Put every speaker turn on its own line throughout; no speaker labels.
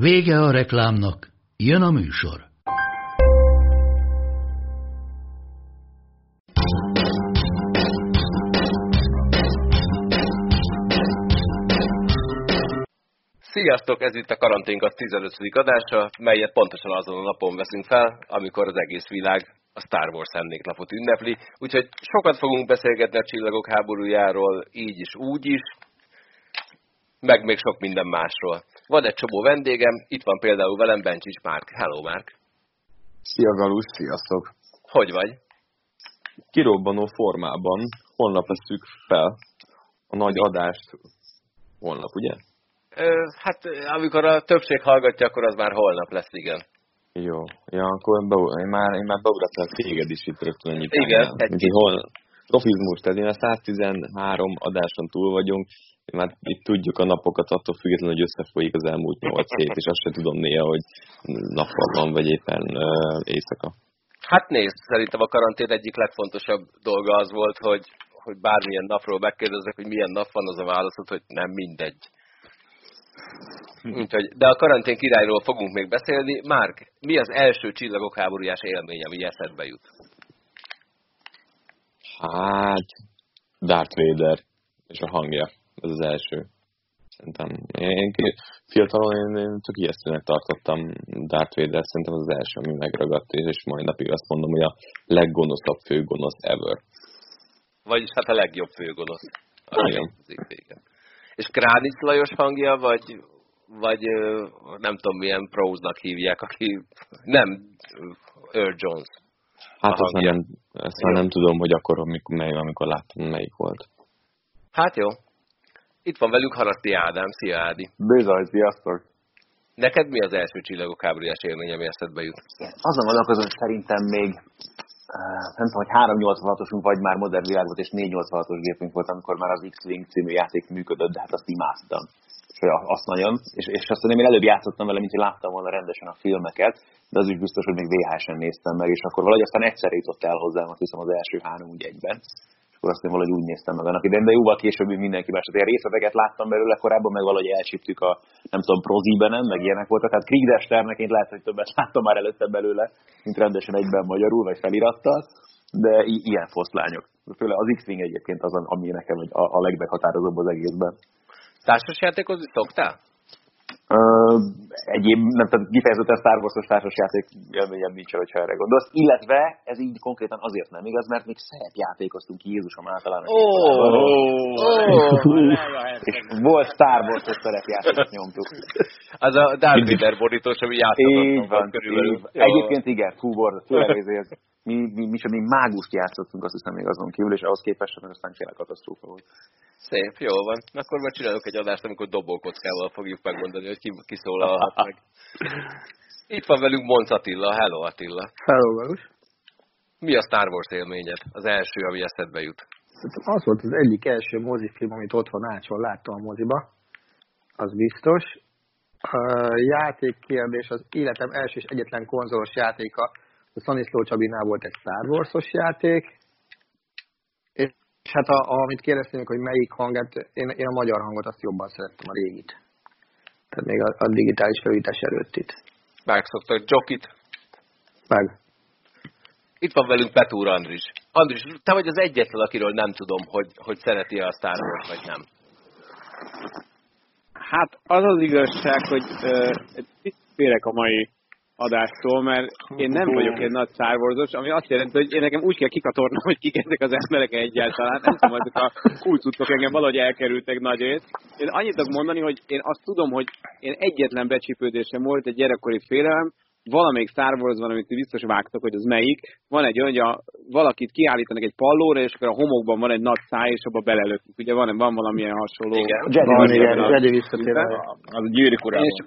Vége a reklámnak, jön a műsor.
Sziasztok, ez itt a Karanténkat 15. adása, melyet pontosan azon a napon veszünk fel, amikor az egész világ a Star Wars emléknapot ünnepli. Úgyhogy sokat fogunk beszélgetni a csillagok háborújáról, így is, úgy is, meg még sok minden másról. Van egy csomó vendégem, itt van például velem Bencsics Márk. Hello, Márk!
Szia, Galus, sziasztok!
Hogy vagy?
Kirobbanó formában holnap veszük fel a nagy adást. Holnap, ugye?
Ö, hát amikor a többség hallgatja, akkor az már holnap lesz, igen.
Jó, ja, akkor be, én már, én már beugrottam téged is itt rögtön ennyit.
Igen,
egy hol, profizmus, tehát én a 113 adáson túl vagyunk, már itt tudjuk a napokat attól függetlenül, hogy összefolyik az elmúlt 8 hét, és azt sem tudom néha, hogy nappal van, vagy éppen éjszaka.
Hát nézd, szerintem a karantén egyik legfontosabb dolga az volt, hogy, hogy bármilyen napról megkérdezek, hogy milyen nap van, az a válaszod, hogy nem mindegy. Úgyhogy, de a karantén királyról fogunk még beszélni. Márk, mi az első csillagok háborújás élmény, ami eszedbe jut?
Hát, Darth Vader és a hangja. Ez az első. Szerintem. Én fiatalon én, én tök ijesztőnek tartottam Darth Vader, szerintem az, az első, ami megragadt, és mai napig azt mondom, hogy a leggonoszabb főgonosz ever.
Vagyis hát a legjobb főgonosz.
Igen.
És Kránic Lajos hangja, vagy, vagy nem tudom milyen próznak hívják, aki nem Earl Jones.
Hát azt nem, ezt már nem tudom, hogy akkor, amikor, mely, amikor láttam, melyik volt.
Hát jó. Itt van velünk Haraszti Ádám. Szia Ádi.
Bizony, sziasztok.
Neked mi az első csillagok háborújás élmény, ami eszedbe jut?
Azon gondolkozom, hogy szerintem még nem tudom, hogy 386-osunk vagy már modern világ volt, és 486-os gépünk volt, amikor már az X-Wing című játék működött, de hát azt imádtam. És azt nagyon, és, és azt én előbb játszottam vele, mint hogy láttam volna rendesen a filmeket, de az is biztos, hogy még VHS-en néztem meg, és akkor valahogy aztán egyszer jutott el hozzám, azt hiszem az első három úgy egyben akkor azt én valahogy úgy néztem meg annak idején, de jóval később, mindenki más. Tehát részleteket láttam belőle korábban, meg valahogy elcsíptük a, nem tudom, proziben, nem, meg ilyenek voltak. Tehát Kriegdesterneként lehet, hogy többet láttam már előtte belőle, mint rendesen egyben magyarul, vagy felirattal, de i- ilyen foszlányok. Főle az X-Wing egyébként az, ami nekem a, a legmeghatározóbb az egészben.
Társasjátékozni szoktál?
Uh, egyéb, nem tehát kifejezetten Star Wars-os társasjáték élményem nincs, hogyha erre gondolsz. Illetve ez így konkrétan azért nem igaz, mert még játékoztunk Jézusom általános.
Oh,
és volt Star Wars-os szerepjátékot nyomtuk.
Az a Darth Vader borítós, ami játszottam
van körülbelül. Egyébként igen, fú, ez mi, mi, mi, mi mágust játszottunk, azt hiszem még azon kívül, és ahhoz képest, hogy aztán tényleg katasztrófa volt.
Szép, jó van. Akkor majd csinálok egy adást, amikor dobókockával fogjuk megmondani, hogy ki, ki szólalhat meg. Itt van velünk Monc Attila. Hello Attila.
Hello, Valus.
Mi a Star Wars élményed? Az első, ami eszedbe jut.
Az volt az egyik első mozifilm, amit otthon Ácson láttam a moziba. Az biztos. A játékkérdés az életem első és egyetlen konzolos játéka. A Szaniszló Csabinál volt egy Star Wars-os játék, és hát a, amit kérdeztünk, hogy melyik hanget, én, én a magyar hangot azt jobban szerettem, a régit. Tehát még a, a digitális felújítás előtt itt.
Megszoktak Jokit.
Meg.
Itt van velünk Petúr Andris. Andris, te vagy az egyetlen, akiről nem tudom, hogy, hogy szereti a Star Wars, vagy nem.
Hát az az igazság, hogy uh, félek a mai adástól, mert én nem vagyok egy nagy Star Wars-os, ami azt jelenti, hogy én nekem úgy kell kikatornom, hogy kik ezek az emberek egyáltalán. Nem tudom, ezek a kulcucok engem valahogy elkerültek nagy részt. Én annyit tudok mondani, hogy én azt tudom, hogy én egyetlen becsípődésem volt egy gyerekkori félelem, valamelyik Star Wars van, amit biztos vágtok, hogy az melyik, van egy olyan, hogy a, valakit kiállítanak egy pallóra, és akkor a homokban van egy nagy száj, és abba belelökik. Ugye van, van valamilyen hasonló.
Igen.
Jedi,
van,
igen,
igen,
Jedi visszatér.
Az a gyűrűk
és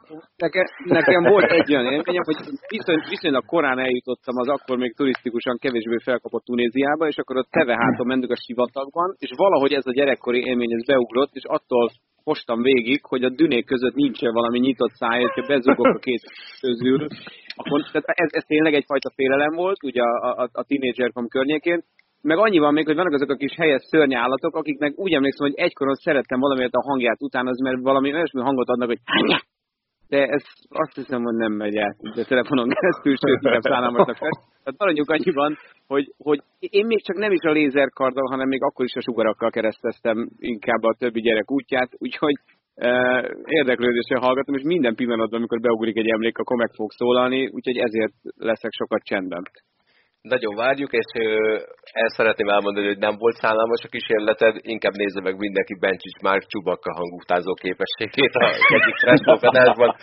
nekem, nekem volt egy olyan élményem, hogy viszony, viszonylag korán eljutottam az akkor még turisztikusan kevésbé felkapott Tunéziába, és akkor ott teve háton mentünk a sivatagban, és valahogy ez a gyerekkori élmény ez beugrott, és attól hostam végig, hogy a dünék között nincsen valami nyitott száj, hogyha bezugok a két közül, akkor tehát ez, ez tényleg egyfajta félelem volt, ugye a, a, a tínédzserkom környékén, meg annyi van még, hogy vannak azok a kis helyes szörnyállatok, akiknek úgy emlékszem, hogy egykoron szerettem valamiért a hangját utánozni, mert valami olyasmi hangot adnak, hogy hányja! De ez azt hiszem, hogy nem megy át, de telefonon keresztül, sőt, inkább szállalmasnak fel. Tehát maradjunk annyiban, hogy, hogy én még csak nem is a lézerkarddal, hanem még akkor is a sugarakkal kereszteztem inkább a többi gyerek útját, úgyhogy érdeklődéssel hallgatom, és minden pillanatban, amikor beugrik egy emlék, akkor meg fog szólalni, úgyhogy ezért leszek sokat csendben.
Nagyon várjuk, és el szeretném elmondani, hogy nem volt szállalmas a kísérleted, inkább nézze meg mindenki Bencsics már csubakka hangutázó képességét a egyik frestókadásban.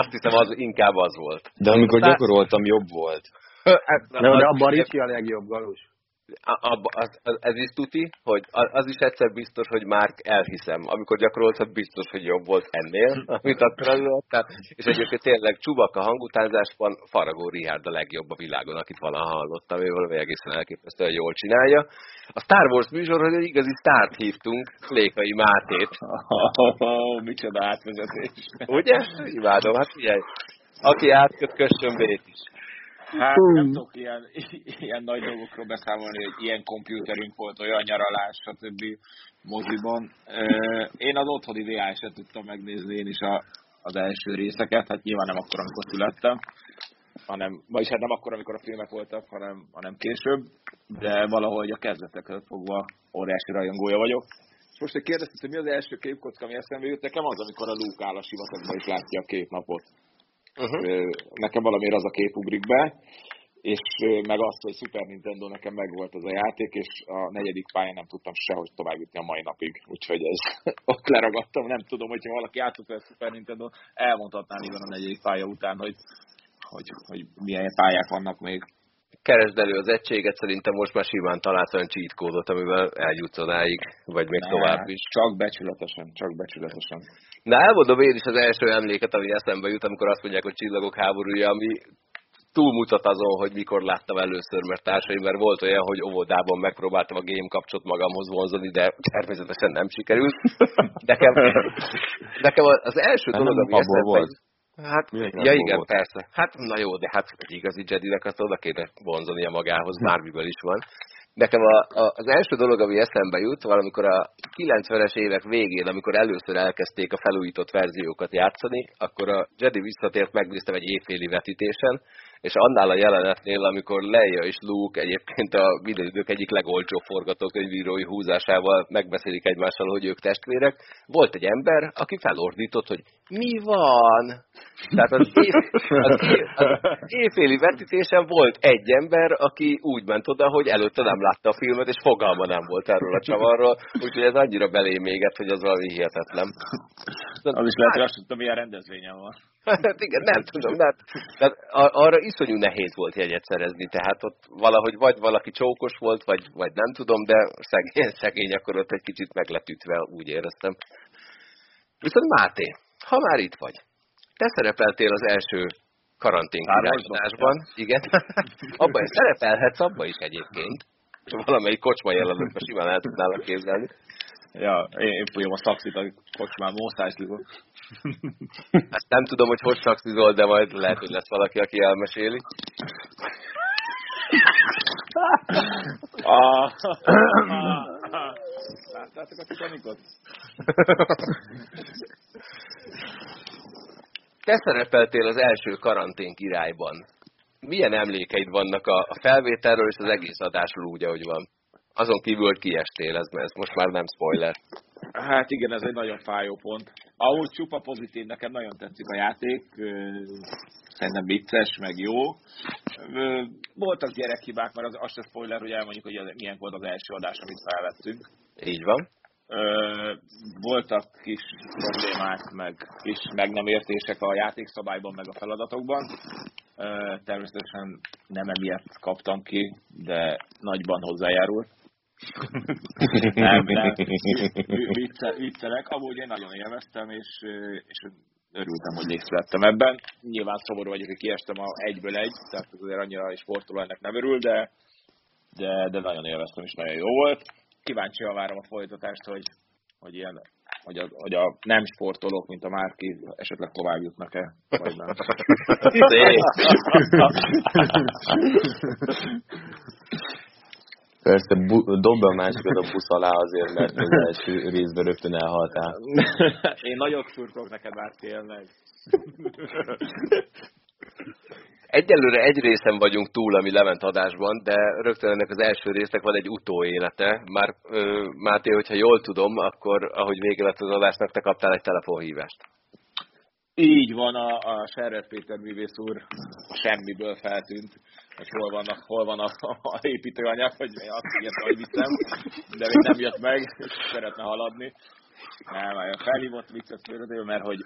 Azt hiszem, az inkább az volt.
De amikor
Aztán-
gyakoroltam, jobb volt.
Hát,
De, de abban Ricsi a legjobb galus.
Abba, az, az, ez is tuti, hogy az is egyszer biztos, hogy már elhiszem. Amikor gyakoroltad, biztos, hogy jobb volt ennél, amit akkor előadtál. És egyébként tényleg csubak a hangutánzásban, Faragó Richard a legjobb a világon, akit valaha hallottam, ő valami egészen elképesztően jól csinálja. A Star Wars műsorhoz egy igazi sztárt hívtunk, Lékai Mátét.
Micsoda átvezetés.
Ugye? Imádom, hát figyelj. Aki átköt, kössön is.
Hát nem tudok ilyen, ilyen nagy dolgokról beszámolni, hogy ilyen kompjúterünk volt, olyan nyaralás, stb. moziban. Én az otthoni VHS-et tudtam megnézni én is a, az első részeket, hát nyilván nem akkor, amikor születtem, hanem, vagyis hát nem akkor, amikor a filmek voltak, hanem, hanem később, de valahogy a kezdetekről fogva óriási rajongója vagyok. És most, hogy kérdezted, hogy mi az első képkocka, ami eszembe jut, nekem az, amikor a Luke áll a sivatagban és látja a két napot.
Uh-huh.
Nekem valamiért az a kép ugrik be, és meg azt, hogy Super Nintendo nekem megvolt az a játék, és a negyedik pályán nem tudtam sehogy tovább jutni a mai napig, úgyhogy ez ott leragadtam, nem tudom, hogyha valaki játszott a Super Nintendo, elmondhatnám igen a negyedik pálya után, hogy, hogy, hogy milyen pályák vannak még.
Keresd elő az egységet, szerintem most már simán találsz olyan cheat kódot, amivel eljutsz odáig, vagy még
Ne,
tovább is.
Csak becsületesen, csak becsületesen.
De elmondom én is az első emléket, ami eszembe jut, amikor azt mondják, hogy csillagok háborúja, ami túlmutat azon, hogy mikor láttam először, mert társaim, mert volt olyan, hogy óvodában megpróbáltam a game kapcsot magamhoz vonzani, de természetesen nem sikerült. Nekem, nekem az első dolog,
nem
ami eszembe
volt.
Hát,
Mindenki
ja igen,
volt.
persze. Hát na jó, de hát egy igazi Jedinek azt oda kéne vonzania magához, bármiből is van. Nekem a, a, az első dolog, ami eszembe jut, valamikor a 90-es évek végén, amikor először elkezdték a felújított verziókat játszani, akkor a Jedi visszatért megnéztem egy évféli vetítésen, és annál a jelenetnél, amikor Leia és Luke egyébként a minden egyik legolcsóbb forgatókönyvírói húzásával megbeszélik egymással, hogy ők testvérek, volt egy ember, aki felordított, hogy mi van? Tehát az, év, az, év, az évféli vetítésen volt egy ember, aki úgy ment oda, hogy előtte nem látta a filmet, és fogalma nem volt erről a csavarról, úgyhogy ez annyira belém hogy az valami hihetetlen.
Az is lehet, hogy azt tudtam, milyen rendezvényen van.
Hát igen, nem tudom, de hát, tehát ar- arra iszonyú nehéz volt jegyet szerezni, tehát ott valahogy vagy valaki csókos volt, vagy, vagy nem tudom, de szegény, szegény akkor ott egy kicsit megletütve, úgy éreztem. Viszont Máté, ha már itt vagy, te szerepeltél az első karantén királyadásban, igen, abban is szerepelhetsz, abban is egyébként. Valamelyik kocsma jelenetben simán el tudnálak képzelni.
Ja, én, én a szakszit a kocsmán, mószájszlikon.
Ezt nem tudom, hogy hogy szakszizol, de majd lehet, hogy lesz valaki, aki elmeséli.
Láttátok a Titanicot?
Te szerepeltél az első karantén királyban. Milyen emlékeid vannak a a felvételről és az egész adásról úgy, ahogy van? Azon kívül, hogy kiestél, ez, ez most már nem spoiler.
Hát igen, ez egy nagyon fájó pont. Ahhoz csupa pozitív, nekem nagyon tetszik a játék, szerintem vicces, meg jó. Voltak gyerekhibák, mert az, az se spoiler, hogy elmondjuk, hogy milyen volt az első adás, amit felvettünk.
Így van.
voltak kis problémák, meg kis meg nem értések a játékszabályban, meg a feladatokban. Természetesen nem emiatt kaptam ki, de nagyban hozzájárult. nem, nem, viccelek. Amúgy én nagyon élveztem, és, és örültem, hogy részt vettem ebben. Nyilván szomorú vagyok, hogy kiestem a egyből egy, tehát azért annyira is sportoló ennek nem örül, de, de, de nagyon élveztem, és nagyon jó volt. Kíváncsian várom a folytatást, hogy, hogy ilyen hogy a, hogy a nem sportolók, mint a Márki, esetleg tovább jutnak-e, vagy nem.
Persze, bu- dobd a másikat a busz alá azért, mert az első részben rögtön elhaltál.
Én nagyot szurkolok neked, már tényleg.
Egyelőre egy részen vagyunk túl, ami lement adásban, de rögtön ennek az első résznek van egy utóélete. Már ö, Máté, hogyha jól tudom, akkor ahogy vége lett az adásnak, te kaptál egy telefonhívást.
Így van, a, a Serret Péter művész úr semmiből feltűnt, hogy hol, vannak, hol van a, a építőanyag, hogy azt írta, hogy viszem, de még nem jött meg, és szeretne haladni. Nem, felhívott viccet mert hogy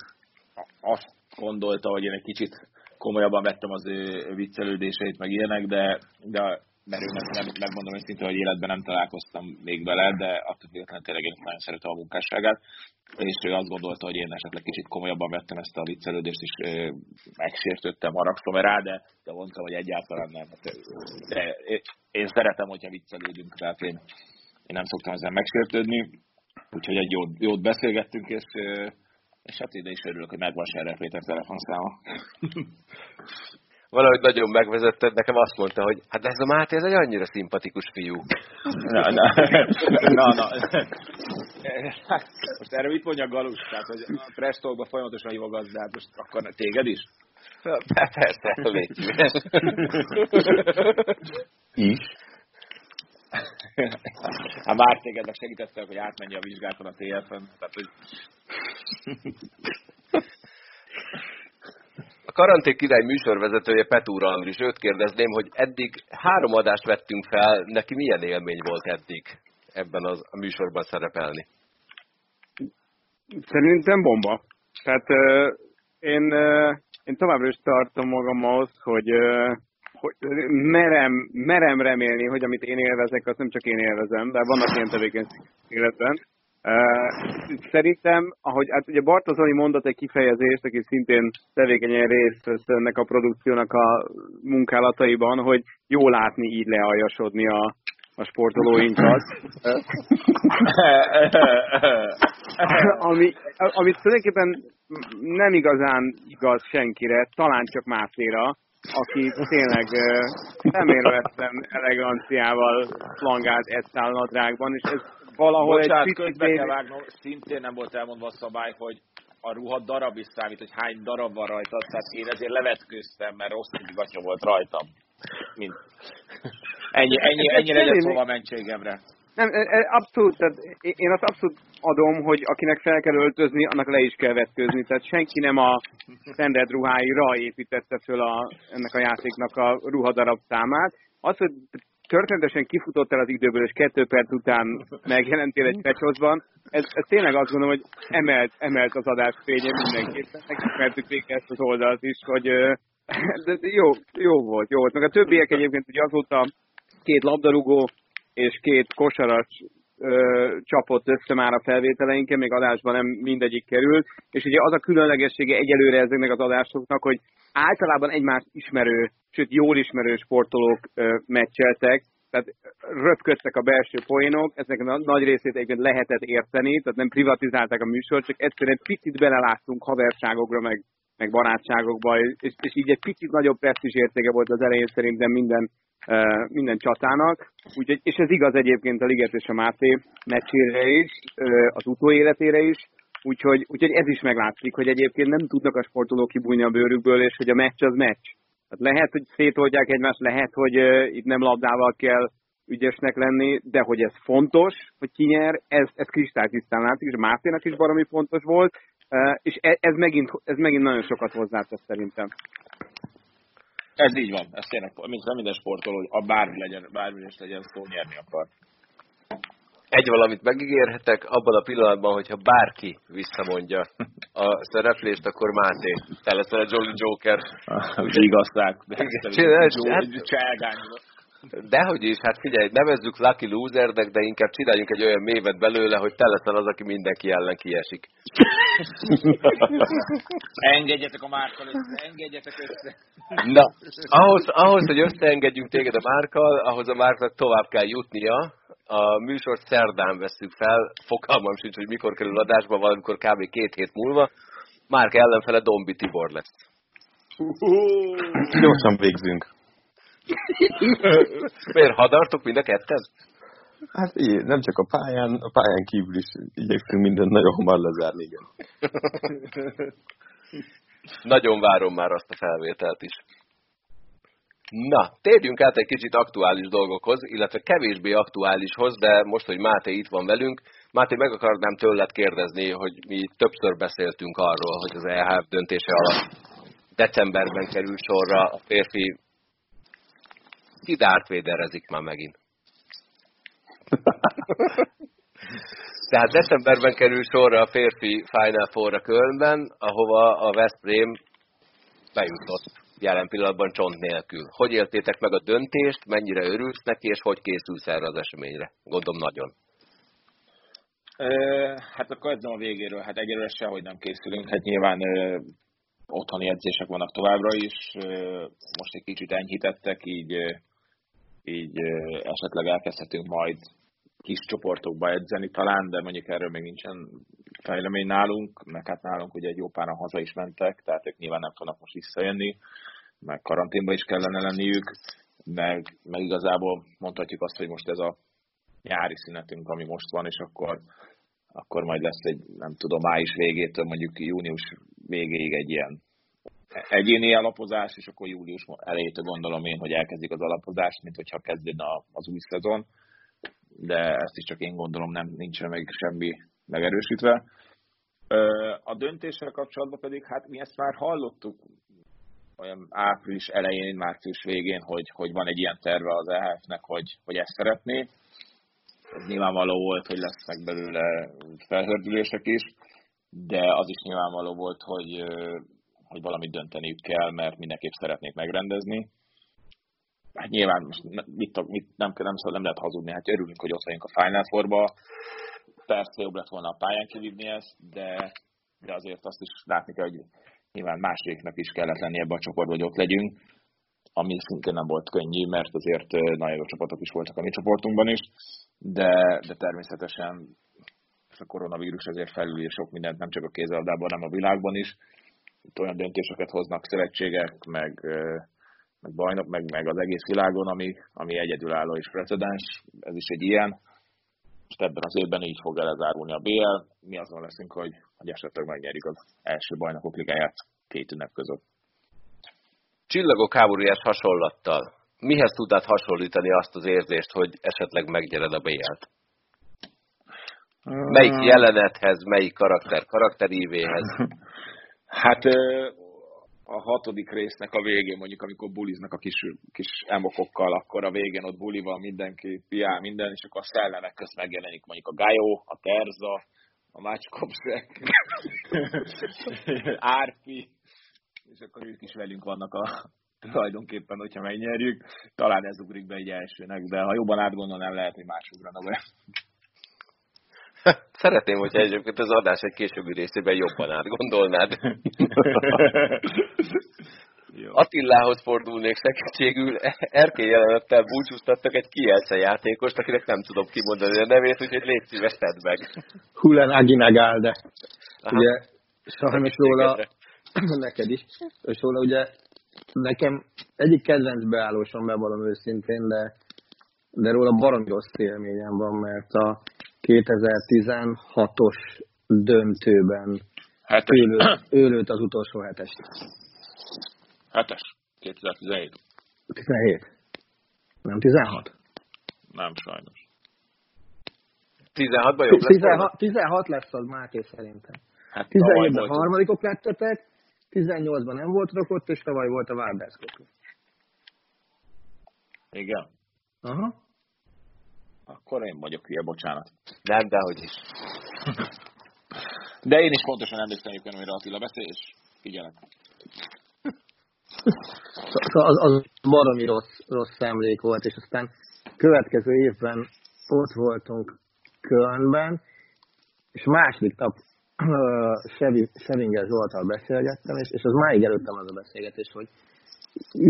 azt gondolta, hogy én egy kicsit komolyabban vettem az ő viccelődéseit, meg ilyenek, de, de mert ő nem, nem, megmondom őszintén, hogy életben nem találkoztam még vele, de attól függetlenül tényleg én nagyon szeretem a munkásságát, és ő azt gondolta, hogy én esetleg kicsit komolyabban vettem ezt a viccelődést, és ö, megsértődtem, haragszom rá, de, de mondtam, hogy egyáltalán nem. De én szeretem, hogyha viccelődünk, tehát én, én nem szoktam ezzel megsértődni, úgyhogy egy jót, jót beszélgettünk, és és hát ide is örülök, hogy megvan Serre Péter telefonszáma.
Valahogy nagyon megvezetted, nekem azt mondta, hogy hát ez a Máté, ez egy annyira szimpatikus fiú.
Na, na, na, na. Most erre mit mondja Galus? Tehát, hogy a Prestolba folyamatosan hívogatsz, de hát most akkor téged is?
Persze, légy szíves.
Is?
Hát már tégednek segítettek, hogy átmenj a vizsgáton a TF-en. Tehát, hogy...
Karanték Király műsorvezetője Petúr Andris, őt kérdezném, hogy eddig három adást vettünk fel, neki milyen élmény volt eddig ebben az, a műsorban szerepelni?
Szerintem bomba. Tehát uh, én, uh, én továbbra is tartom magam ahhoz, hogy uh, hogy merem, merem remélni, hogy amit én élvezek, azt nem csak én élvezem, de vannak ilyen tevékenység életben. Uh, szerintem, ahogy hát ugye Bartozoni mondott egy kifejezést, aki szintén tevékenyen részt vesz ennek a produkciónak a munkálataiban, hogy jó látni így lealjasodni a, a sportolóinkat. ami, amit tulajdonképpen nem igazán igaz senkire, talán csak Mátéra, aki tényleg szemérvetlen eleganciával flangált egy nadrágban, és ez valahol
Bocsánat, egy picit... kell vágnom, szintén nem volt elmondva a szabály, hogy a ruha darab is számít, hogy hány darab van rajta, tehát én ezért levetkőztem, mert rossz gatya volt rajtam. Mint. Ennyi, ennyi, ennyi legyen szóval a mentségemre.
Nem, e, e, abszolút, tehát én azt abszolút adom, hogy akinek fel kell öltözni, annak le is kell vetkőzni. Tehát senki nem a standard ruháira építette föl a, ennek a játéknak a ruhadarab számát. Az, hogy történetesen kifutottál az időből, és kettő perc után megjelentél egy pecsozban, ez, ez tényleg azt gondolom, hogy emelt, emelt az adás fénye mindenképpen. Megismertük végig ezt az oldalt is, hogy de jó, jó volt, jó volt. Meg a többiek egyébként ugye azóta két labdarúgó, és két kosaras ö, csapott össze már a felvételeinken, még adásban nem mindegyik került, és ugye az a különlegessége egyelőre ezeknek az adásoknak, hogy általában egymást ismerő, sőt jól ismerő sportolók ö, meccseltek, tehát röpködtek a belső poénok, ezek a nagy részét egyébként lehetett érteni, tehát nem privatizálták a műsort, csak egyszerűen picit beleláttunk haverságokra, meg, meg barátságokba, és, és így egy picit nagyobb presztis értéke volt az elején szerintem minden minden csatának. Úgyhogy, és ez igaz egyébként a Liget és a Máté meccsére is, az utóéletére is, úgyhogy, úgyhogy ez is meglátszik, hogy egyébként nem tudnak a sportolók kibújni a bőrükből, és hogy a meccs az meccs. Tehát lehet, hogy szétoldják egymást, lehet, hogy itt nem labdával kell ügyesnek lenni, de hogy ez fontos, hogy ki nyer, ez, ez kristálytisztán látszik, és a Máténak is baromi fontos volt, és ez, ez, megint, ez megint nagyon sokat hozzátesz szerintem.
Ez így van, ez tényleg, mint minden sportoló, hogy a bármi legyen, bármi is legyen szó, nyerni akar.
egy valamit megígérhetek, abban a pillanatban, hogyha bárki visszamondja a szereplést, akkor Máté, te leszel a Jolly Joker.
Vigaszták.
Cselgány. Dehogy is, hát figyelj, nevezzük Lucky Losernek, de inkább csináljunk egy olyan mévet belőle, hogy te leszel az, aki mindenki ellen kiesik.
engedjetek a márkal össze, engedjetek össze.
Na, ahhoz, ahhoz, hogy összeengedjünk téged a márkal, ahhoz a márknak tovább kell jutnia. A műsort szerdán veszük fel, fogalmam sincs, hogy mikor kerül adásba, valamikor kb. két hét múlva. Márk ellenfele Dombi Tibor lesz.
Gyorsan végzünk.
Miért hadartok mind a ketten?
Hát így, nem csak a pályán, a pályán kívül is igyekszünk mindent nagyon hamar lezárni, igen.
nagyon várom már azt a felvételt is. Na, térjünk át egy kicsit aktuális dolgokhoz, illetve kevésbé aktuálishoz, de most, hogy Máté itt van velünk, Máté, meg akarnám tőled kérdezni, hogy mi többször beszéltünk arról, hogy az EHF döntése alatt decemberben kerül sorra a férfi ki Darth Vaderezik már megint. Tehát decemberben kerül sorra a férfi Final Four-ra Kölnben, ahova a Veszprém bejutott jelen pillanatban csont nélkül. Hogy éltétek meg a döntést, mennyire örülsz neki, és hogy készülsz erre az eseményre? Gondolom nagyon.
hát akkor kezdem a végéről. Hát egyelőre sehogy nem készülünk. Hát nyilván ö, otthoni edzések vannak továbbra is. Ö, most egy kicsit enyhítettek, így így esetleg elkezdhetünk majd kis csoportokba edzeni talán, de mondjuk erről még nincsen fejlemény nálunk, meg hát nálunk ugye egy jó páran haza is mentek, tehát ők nyilván nem tudnak most visszajönni, meg karanténba is kellene lenniük, meg, meg igazából mondhatjuk azt, hogy most ez a nyári szünetünk, ami most van, és akkor, akkor majd lesz egy, nem tudom, május végétől mondjuk június végéig egy ilyen egyéni alapozás, és akkor július elejétől gondolom én, hogy elkezdik az alapozást, mint hogyha kezdődne az új szezon, de ezt is csak én gondolom, nem nincsen meg semmi megerősítve. A döntéssel kapcsolatban pedig, hát mi ezt már hallottuk olyan április elején, március végén, hogy, hogy van egy ilyen terve az EHF-nek, hogy, hogy ezt szeretné. Ez nyilvánvaló volt, hogy lesznek belőle felhördülések is, de az is nyilvánvaló volt, hogy hogy valamit dönteniük kell, mert mindenképp szeretnék megrendezni. Hát nyilván most mit, mit, nem, nem, nem, nem lehet hazudni, hát örülünk, hogy ott vagyunk a Final Four-ba. Persze jobb lett volna a pályán kivívni ezt, de, de azért azt is látni kell, hogy nyilván másodiknak is kellett lenni ebbe a csoportba, hogy ott legyünk, ami szintén nem volt könnyű, mert azért nagyon jó csapatok is voltak a mi csoportunkban is, de, de természetesen a koronavírus azért felül sok mindent, nem csak a kézaldában, hanem a világban is, itt olyan döntéseket hoznak szövetségek, meg, meg bajnok, meg, meg az egész világon, ami, ami egyedülálló és precedens, ez is egy ilyen. Most ebben az évben így fog elezárulni a BL. Mi azon leszünk, hogy, hogy esetleg megnyerjük az első bajnokok ligáját két ünnep között.
Csillagok háborújás hasonlattal. Mihez tudnád hasonlítani azt az érzést, hogy esetleg megnyered a BL-t? Melyik jelenethez, melyik karakter karakterívéhez?
Hát a hatodik résznek a végén, mondjuk amikor buliznak a kis, kis emokokkal, akkor a végén ott buli van, mindenki piá, minden, és akkor a szellemek közt megjelenik mondjuk a Gajó, a Terza, a Mácskopszek, Árpi, és akkor ők is velünk vannak a tulajdonképpen, hogyha megnyerjük. Talán ez ugrik be egy elsőnek, de ha jobban átgondolnám, lehet, hogy más ugrana be.
Szeretném, hogyha egyébként az adás egy későbbi részében jobban átgondolnád. Jó. Attilához fordulnék segítségül. Erkély jelenettel búcsúztattak egy kielce játékost, akinek nem tudom kimondani a nevét, úgyhogy légy szíves, tedd meg.
Hulen Aginagálde. Ugye sajnos róla, neked is, és róla ugye nekem egyik kedvenc beállósom bevallom őszintén, de, de róla baromi rossz élményem van, mert a 2016-os döntőben ő lőtt az utolsó hetes.
Hetes? 2017.
17. Nem 16?
Nem, sajnos.
16-ban jobb lesz
16, 16 lesz az Máté szerintem. Hát 17-ben harmadikok lettetek, 18-ban nem volt rokott, és tavaly volt a Várdás
Igen.
Aha.
Akkor én vagyok hülye, bocsánat.
Nem, de hogy is.
De én is pontosan emlékszem hogy amire Attila beszél, és figyelek.
Szóval az, az baromi rossz, rossz emlék volt, és aztán következő évben ott voltunk Kölnben, és második nap Sevinger Zsoltal beszélgettem, és, és az máig előttem az a beszélgetés, hogy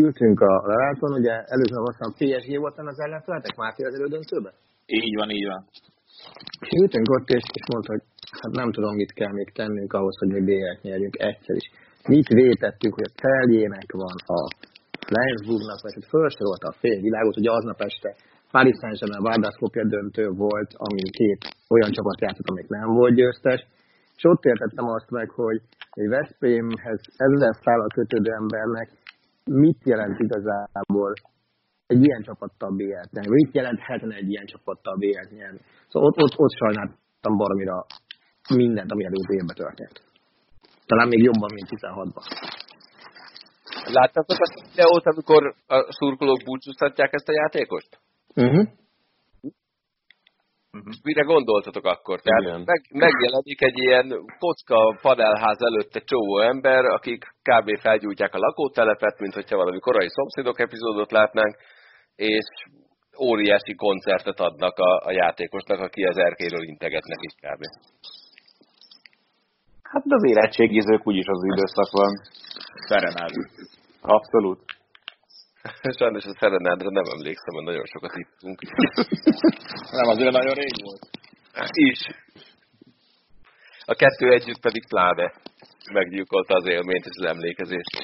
ültünk a leláton, ugye előző nap aztán PSG volt az ellenfeletek Máté az elődöntőben?
Így van, így van.
És ültünk ott, és, és mondta, hogy hát nem tudom, mit kell még tennünk ahhoz, hogy mi BL-t nyerjünk egyszer is. Mit vétettük, hogy a Teljének van a Flensburgnak, vagy hogy felsorolta a fél világot, hogy aznap este Paris Saint-Germain Vardar döntő volt, ami két olyan csapat játszott, amik nem volt győztes, és ott értettem azt meg, hogy egy Veszprémhez ezzel szállal kötődő embernek mit jelent igazából egy ilyen csapattal BL-t nyerni, mit jelenthetne egy ilyen csapattal BL-t nyerni. Szóval ott, ott, ott sajnáltam baromira mindent, ami előző évben történt. Talán még jobban, mint 16-ban.
Láttátok azt a videót, amikor a szurkolók búcsúztatják ezt a játékost?
Uh-huh.
Uh-huh. Mire gondoltatok akkor? Tehát meg, megjelenik egy ilyen kocka panelház előtt egy csomó ember, akik kb. felgyújtják a lakótelepet, mint hogyha valami korai szomszédok epizódot látnánk, és óriási koncertet adnak a, a játékosnak, aki az erkéről integetnek is kb.
Hát az érettségizők úgyis az időszak van.
Szerenád.
Abszolút.
Sajnos a Szerenádra nem emlékszem, hogy nagyon sokat ittunk.
nem, azért nagyon rég volt.
Is. A kettő együtt pedig pláne meggyilkolta az élményt és az emlékezést.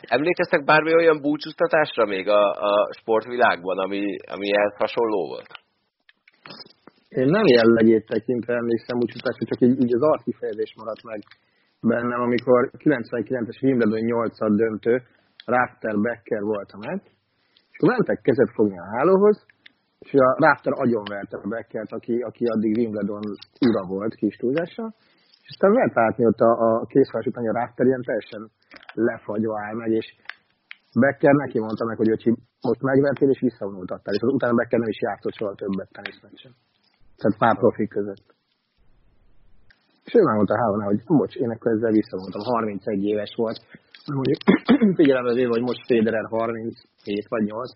Emlékeztek bármi olyan búcsúztatásra még a, a sportvilágban, ami, ami ehhez hasonló volt?
Én nem jellegét tekintve emlékszem búcsúztatásra, csak így, így az arckifejezés maradt meg bennem, amikor 99-es Wimbledon 8 döntő, Rafter Becker volt a meg, és akkor mentek kezet fogni a hálóhoz, és a Rafter agyonverte a Beckert, aki, aki addig Wimbledon ura volt kis túlzással, és aztán lehet látni ott a, a készfás után, a Rafter ilyen teljesen lefagyva áll meg, és Becker neki mondta meg, hogy öcsi, most megvertél és visszavonultattál, és utána Becker nem is játszott soha többet teniszmeccsen. Tehát pár profik között. És ő megmondta Hálónál, hogy bocs, én akkor ezzel visszavonultam, 31 éves volt, mondjuk figyelembe véve, hogy most Federer 37 vagy 8,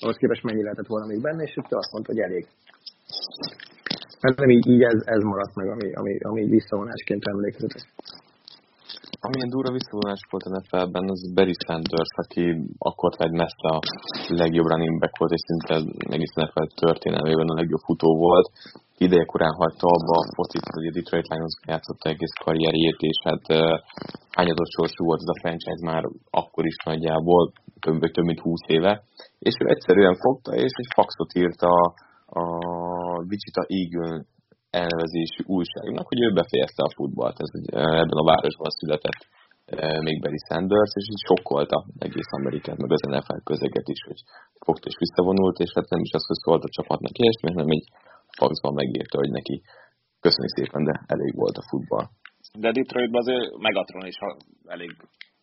ahhoz képest mennyi lehetett volna még benne, és ő azt mondta, hogy elég. Mert nem így, így ez, ez maradt meg, ami, ami, ami visszavonásként emlékezetes.
Amilyen durva visszavonás volt a NFL-ben, az Barry Sanders, aki akkor egy messze a legjobb running back volt, és szinte egész NFL történelmében a legjobb futó volt. Ideje korán hagyta abba a focit, hogy a Detroit Lions játszotta egész karrierjét, és hát uh, hányadott sorsú volt ez a franchise már akkor is nagyjából, több, több mint 20 éve, és ő egyszerűen fogta, és egy faxot írt a, a Wichita Eagle elnevezésű újságnak, hogy ő befejezte a futballt. Ez egy, ebben a városban született még Barry Sanders, és így sokkolta egész Amerikát, meg az NFL közeget is, hogy fogta és visszavonult, és hát nem is az, hogy szólt a csapatnak ilyesmi, hanem egy faxban megírta, hogy neki köszönjük szépen, de elég volt a futball.
De Detroitban azért Megatron is elég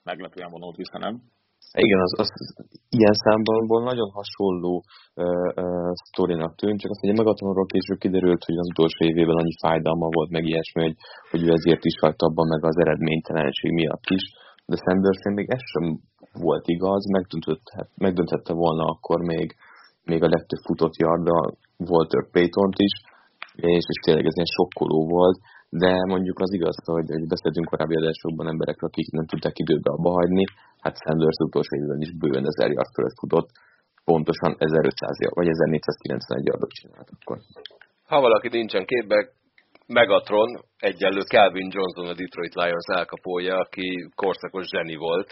meglepően vonult vissza, nem?
Igen, az, az ilyen számból nagyon hasonló uh, uh, sztorinak tűnt, csak azt mondja, Megatronról később kiderült, hogy az utolsó évében annyi fájdalma volt, meg ilyesmi, hogy, hogy ő ezért is hagyta abban meg az eredménytelenség miatt is, de Sanders még ez sem volt igaz, megdönthette volna akkor még, még a legtöbb futott yarda Walter payton is, és, és tényleg ez ilyen sokkoló volt, de mondjuk az igaz, hogy, hogy beszéltünk korábbi adásokban emberekről, akik nem tudták időbe abba hagyni, hát Sanders utolsó évben is bőven 1000 yard fölött futott, pontosan 1500 vagy 1491 yardot csinált akkor.
Ha valaki nincsen képbe, Megatron egyenlő Calvin Johnson a Detroit Lions elkapója, aki korszakos zseni volt,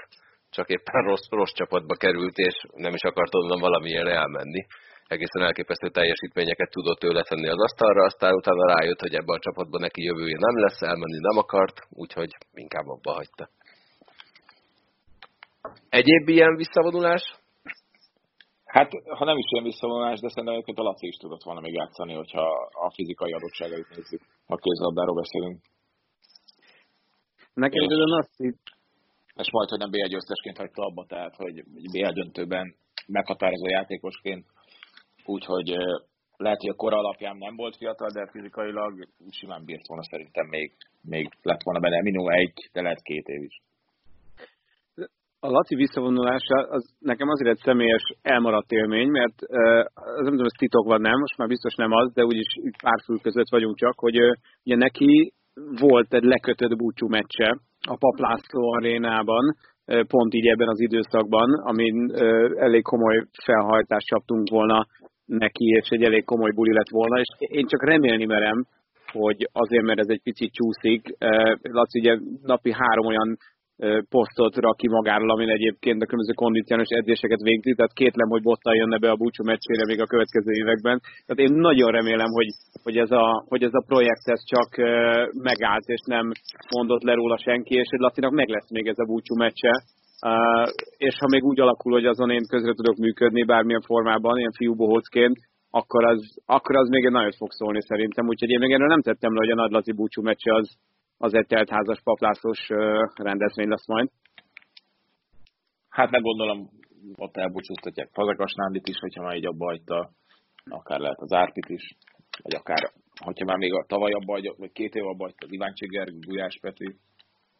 csak éppen rossz, rossz csapatba került, és nem is akart onnan valamilyen elmenni egészen elképesztő teljesítményeket tudott ő letenni az asztalra, aztán utána rájött, hogy ebben a csapatban neki jövője nem lesz, elmenni nem akart, úgyhogy inkább abba hagyta. Egyéb ilyen visszavonulás?
Hát, ha nem is ilyen visszavonulás, de szerintem egyébként a Laci is tudott volna még játszani, hogyha a fizikai adottságait nézzük, ha kézlabdáról beszélünk.
Nekem időben azt
és majd, hogy nem BL győztesként hagyta abba, tehát, hogy BL döntőben meghatározó játékosként úgyhogy lehet, hogy a kor alapján nem volt fiatal, de fizikailag simán bírt volna szerintem még, még lett volna benne minimum egy, de lehet két év is.
A Laci visszavonulása az nekem azért egy személyes elmaradt élmény, mert az nem tudom, ez titok van nem, most már biztos nem az, de úgyis pár fül között vagyunk csak, hogy ugye neki volt egy lekötött búcsú meccse a Paplászló arénában, pont így ebben az időszakban, amin elég komoly felhajtást csaptunk volna neki, és egy elég komoly buli lett volna, és én csak remélni merem, hogy azért, mert ez egy picit csúszik. Laci ugye napi három olyan posztot rak ki magáról, amin egyébként a különböző kondicionális edzéseket végzi, tehát kétlem, hogy bottal jönne be a búcsú meccsére még a következő években. Tehát én nagyon remélem, hogy, hogy, ez, a, hogy ez a projekt ez csak megállt, és nem mondott le róla senki, és hogy Lacinak meg lesz még ez a búcsú meccse, És ha még úgy alakul, hogy azon én közre tudok működni bármilyen formában, ilyen fiúbohócként, akkor az, akkor az még egy nagyot fog szólni szerintem. Úgyhogy én még erről nem tettem le, hogy a Nagylazi búcsú meccse az, az egy teltházas paplászos rendezvény lesz majd.
Hát meg gondolom, ott elbúcsúztatják Fazekas Nándit is, hogyha már így abba hagyta, akár lehet az Árpit is, vagy akár, hogyha már még a tavaly abba vagy két év abba hagyta az Iván Csiger, Gulyás Peti,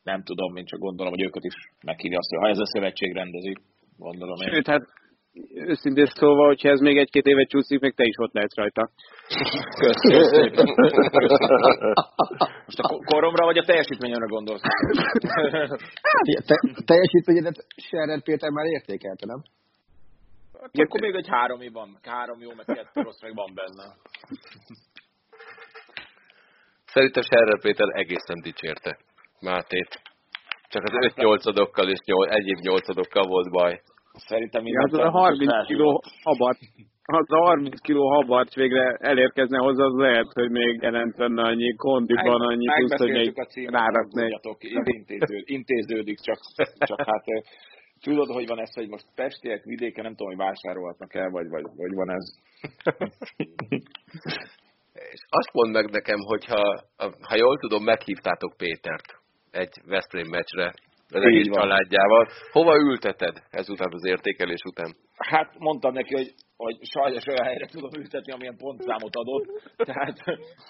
nem tudom, én csak gondolom, hogy őket is meghívja azt, hogy ha ez a szövetség rendezi, gondolom én.
Sőt, hát őszintén szólva, hogyha ez még egy-két évet csúszik, még te is ott lehetsz rajta.
Köszönöm Most a koromra vagy a teljesítményemre gondolsz?
Hát, te, teljesítményedet Scherer Péter már értékelte, nem?
Hát, akkor még egy három van. Három jó, meg kettő rossz meg van benne.
Szerintem Scherer Péter egészen dicsérte Mátét. Csak az öt nyolcadokkal és nyol, egyéb nyolcadokkal volt baj.
Szerintem minden
ja, az a 30 kiló habart, az a 30 kiló habart végre elérkezne hozzá, az lehet, hogy még jelent lenne annyi kondiban, annyi plusz, hogy még rárakni.
Intéződ, intéződik, csak, csak hát tudod, hogy van ez, hogy most pestiek vidéken, nem tudom, hogy vásárolhatnak el, vagy, vagy, vagy van ez.
És azt mondd meg nekem, hogyha, ha jól tudom, meghívtátok Pétert egy Veszprém meccsre az egész családjával. Hova ülteted ezután az értékelés után?
Hát mondtam neki, hogy, hogy sajnos olyan helyre tudom ültetni, amilyen pontszámot adott, tehát